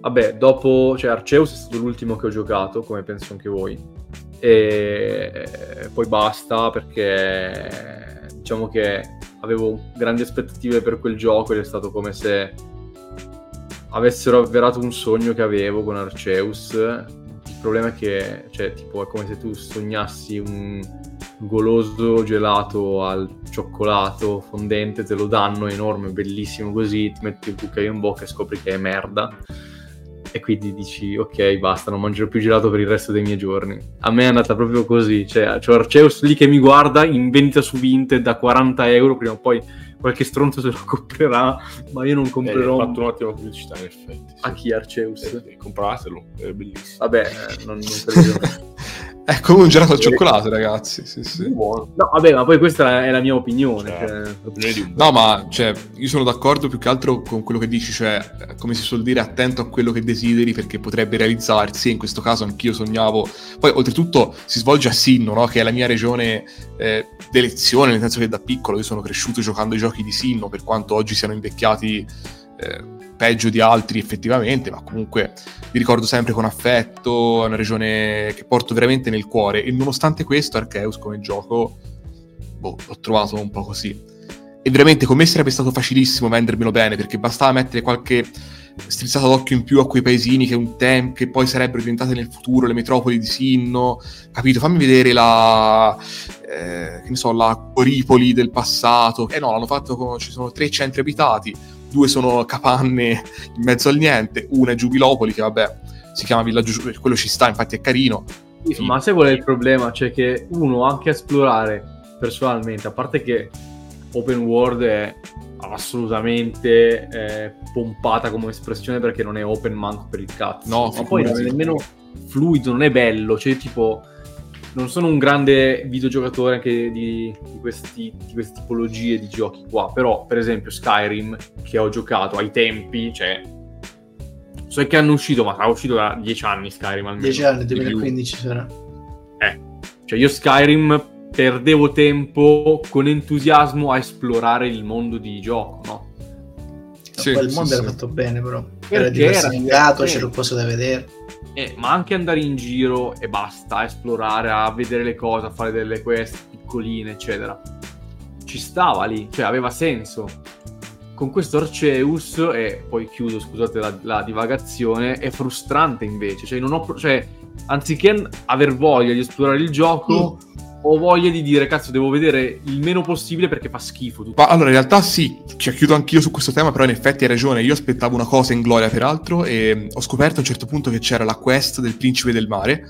[SPEAKER 3] Vabbè, dopo... Cioè, Arceus è stato l'ultimo che ho giocato, come penso anche voi e poi basta perché diciamo che avevo grandi aspettative per quel gioco ed è stato come se avessero avverato un sogno che avevo con Arceus. Il problema è che, cioè, tipo, è come se tu sognassi un goloso gelato al cioccolato fondente, te lo danno enorme, bellissimo così, ti metti il cucchiaio in bocca e scopri che è merda. E quindi dici ok basta non mangerò più gelato per il resto dei miei giorni. A me è andata proprio così cioè c'ho Arceus lì che mi guarda in vendita su Vinted da 40 euro prima o poi qualche stronzo se lo comprerà ma io non eh, comprerò
[SPEAKER 4] eh, fatto un'ottima pubblicità in effetti
[SPEAKER 3] a chi Arceus?
[SPEAKER 4] Eh, eh, compratelo è bellissimo.
[SPEAKER 3] Vabbè eh, non, non credo
[SPEAKER 2] È come un gelato al cioccolato, ragazzi. Sì, sì.
[SPEAKER 3] Buono. No, vabbè, ma poi questa è la mia opinione. Cioè...
[SPEAKER 2] Cioè... No, ma cioè, io sono d'accordo più che altro con quello che dici, cioè, come si suol dire, attento a quello che desideri perché potrebbe realizzarsi. In questo caso anch'io sognavo. Poi, oltretutto, si svolge a Sinno, no? che è la mia regione eh, d'elezione, nel senso che da piccolo io sono cresciuto giocando ai giochi di Sinno, per quanto oggi siano invecchiati. Eh, peggio di altri effettivamente, ma comunque vi ricordo sempre con affetto, è una regione che porto veramente nel cuore e nonostante questo Arceus come gioco boh, l'ho trovato un po' così. E veramente con me sarebbe stato facilissimo vendermelo bene perché bastava mettere qualche strizzata d'occhio in più a quei paesini che, un tem- che poi sarebbero diventate nel futuro le metropoli di Sinno, capito? Fammi vedere la, eh, che ne so, la Coripoli del passato. Eh no, l'hanno fatto con, ci sono tre centri abitati, due sono capanne in mezzo al niente, una è Giubilopoli che vabbè si chiama Villaggio quello ci sta, infatti è carino.
[SPEAKER 3] Sì, ma qual è il problema? Cioè che uno anche a esplorare personalmente, a parte che open world è assolutamente eh, pompata come espressione perché non è open manco per il cazzo. No, ma poi non è nemmeno fluido, non è bello, cioè tipo non sono un grande videogiocatore anche di, di, questi, di, queste tipologie di giochi qua, però per esempio Skyrim, che ho giocato ai tempi, cioè... So che hanno uscito, ma sarà uscito da 10 anni Skyrim almeno.
[SPEAKER 1] 10 anni, 2015 sarà.
[SPEAKER 3] Eh, cioè io Skyrim perdevo tempo con entusiasmo a esplorare il mondo di gioco, no?
[SPEAKER 1] Sì, il mondo sì, era sì. fatto bene però. Era diversificato, c'era cose da vedere
[SPEAKER 3] eh, ma anche andare in giro e basta, a esplorare, a vedere le cose, a fare delle quest piccoline, eccetera. Ci stava lì, cioè aveva senso. Con questo Arceus, e poi chiudo, scusate la, la divagazione, è frustrante invece. Cioè, non ho, cioè, anziché aver voglia di esplorare il gioco, mm ho voglia di dire, cazzo, devo vedere il meno possibile perché fa schifo. Tutto.
[SPEAKER 2] Ma allora, in realtà sì, ci chiudo anch'io su questo tema, però in effetti hai ragione. Io aspettavo una cosa in gloria, peraltro, e ho scoperto a un certo punto che c'era la quest del principe del mare.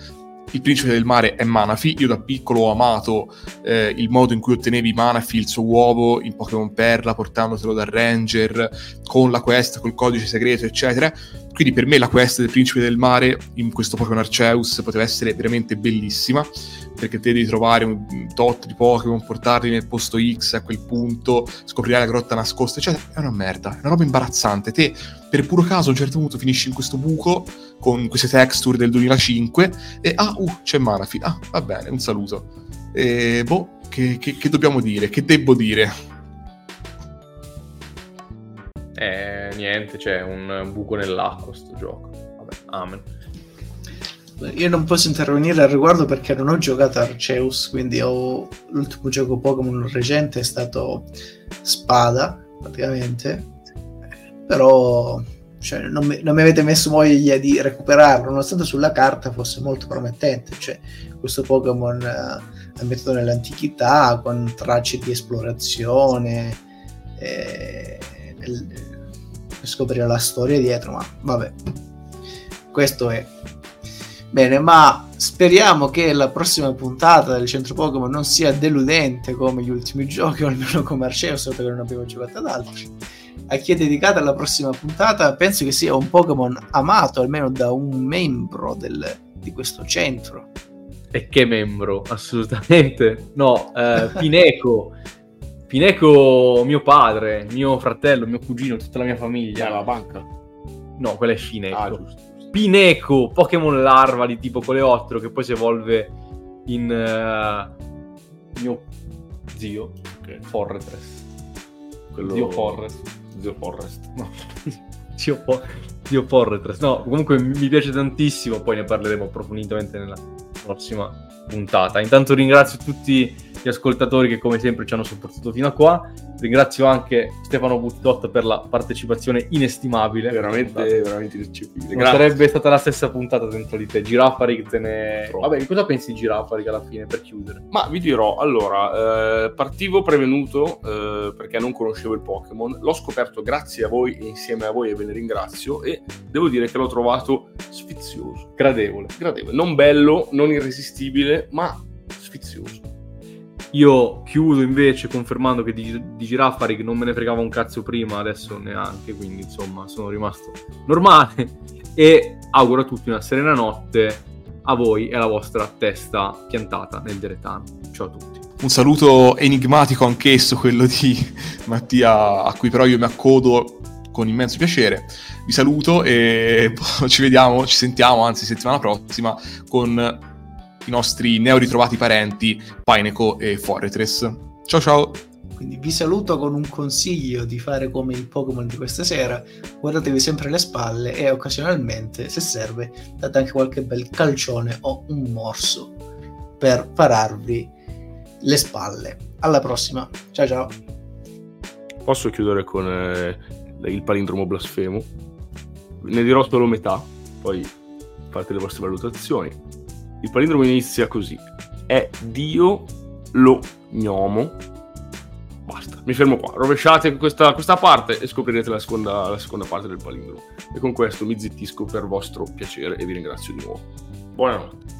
[SPEAKER 2] Il principe del mare è Manafi. Io da piccolo ho amato eh, il modo in cui ottenevi Manafi, il suo uovo in Pokémon Perla, portandotelo dal Ranger, con la quest, col codice segreto, eccetera. Quindi per me la quest del principe del mare in questo Pokémon Arceus poteva essere veramente bellissima perché te devi trovare un tot di Pokémon, portarli nel posto X a quel punto, scoprirai la grotta nascosta, eccetera. È una merda, è una roba imbarazzante. Te, per puro caso, a un certo punto finisci in questo buco con queste texture del 2005 e ah, uh, c'è Manafi. Ah, va bene, un saluto. E boh, che, che, che dobbiamo dire? Che devo dire?
[SPEAKER 3] Eh, niente, c'è un buco nell'acqua sto gioco. Vabbè, amen.
[SPEAKER 1] Io non posso intervenire al riguardo perché non ho giocato Arceus, quindi ho... l'ultimo gioco Pokémon recente è stato Spada, praticamente. Però cioè, non, mi, non, mi, avete messo voglia di recuperarlo, nonostante sulla carta fosse molto promettente. Cioè, questo Pokémon eh, ambientato nell'antichità, con tracce di esplorazione, eh, nel, per scoprire la storia dietro, ma vabbè, questo è. Bene, ma speriamo che la prossima puntata del centro Pokémon non sia deludente come gli ultimi giochi, o almeno come Arceus, dato che non abbiamo giocato ad altri a chi è dedicata la prossima puntata, penso che sia un Pokémon amato almeno da un membro del, di questo centro.
[SPEAKER 3] E che membro? Assolutamente. No, eh, Pineco. Pineco, mio padre, mio fratello, mio cugino, tutta la mia famiglia.
[SPEAKER 4] la banca?
[SPEAKER 3] No, quella è Fineco. Ah, giusto, Pineco, Pokémon larva di tipo coleottero che poi si evolve in uh, mio zio, okay. Forretress.
[SPEAKER 4] Quello... Zio Forrest. Zio Forrest.
[SPEAKER 3] No. Zio, po- Zio Forrest. No, comunque mi piace tantissimo, poi ne parleremo approfonditamente nella prossima puntata. Intanto ringrazio tutti gli ascoltatori che come sempre ci hanno sopportato fino a qua. Ringrazio anche Stefano Buttotta per la partecipazione inestimabile.
[SPEAKER 4] Veramente, veramente ineccepibile.
[SPEAKER 3] Non sarebbe stata la stessa puntata dentro di te. Girafarig te ne... Vabbè, cosa pensi di Girafarig alla fine, per chiudere?
[SPEAKER 4] Ma vi dirò, allora, eh, partivo prevenuto eh, perché non conoscevo il Pokémon. L'ho scoperto grazie a voi e insieme a voi e ve ne ringrazio e devo dire che l'ho trovato sfizioso.
[SPEAKER 3] Gradevole.
[SPEAKER 4] Gradevole. Non bello, non irresistibile, ma sfizioso.
[SPEAKER 3] Io chiudo invece confermando che di, di Giraffarig non me ne fregava un cazzo prima, adesso neanche, quindi insomma sono rimasto normale e auguro a tutti una serena notte a voi e alla vostra testa piantata nel deretano. Ciao a tutti.
[SPEAKER 2] Un saluto enigmatico anch'esso, quello di Mattia, a cui però io mi accodo con immenso piacere. Vi saluto e ci vediamo, ci sentiamo, anzi settimana prossima, con i nostri neoritrovati parenti Pineco e Forretress. Ciao ciao!
[SPEAKER 1] Quindi vi saluto con un consiglio di fare come il Pokémon di questa sera, guardatevi sempre le spalle e occasionalmente, se serve, date anche qualche bel calcione o un morso per pararvi le spalle. Alla prossima, ciao ciao!
[SPEAKER 4] Posso chiudere con eh, il palindromo blasfemo? Ne dirò solo metà, poi fate le vostre valutazioni. Il palindromo inizia così. È Dio lo gnomo. Basta, mi fermo qua. Rovesciate questa, questa parte e scoprirete la seconda, la seconda parte del palindromo. E con questo mi zittisco per vostro piacere e vi ringrazio di nuovo. Buonanotte.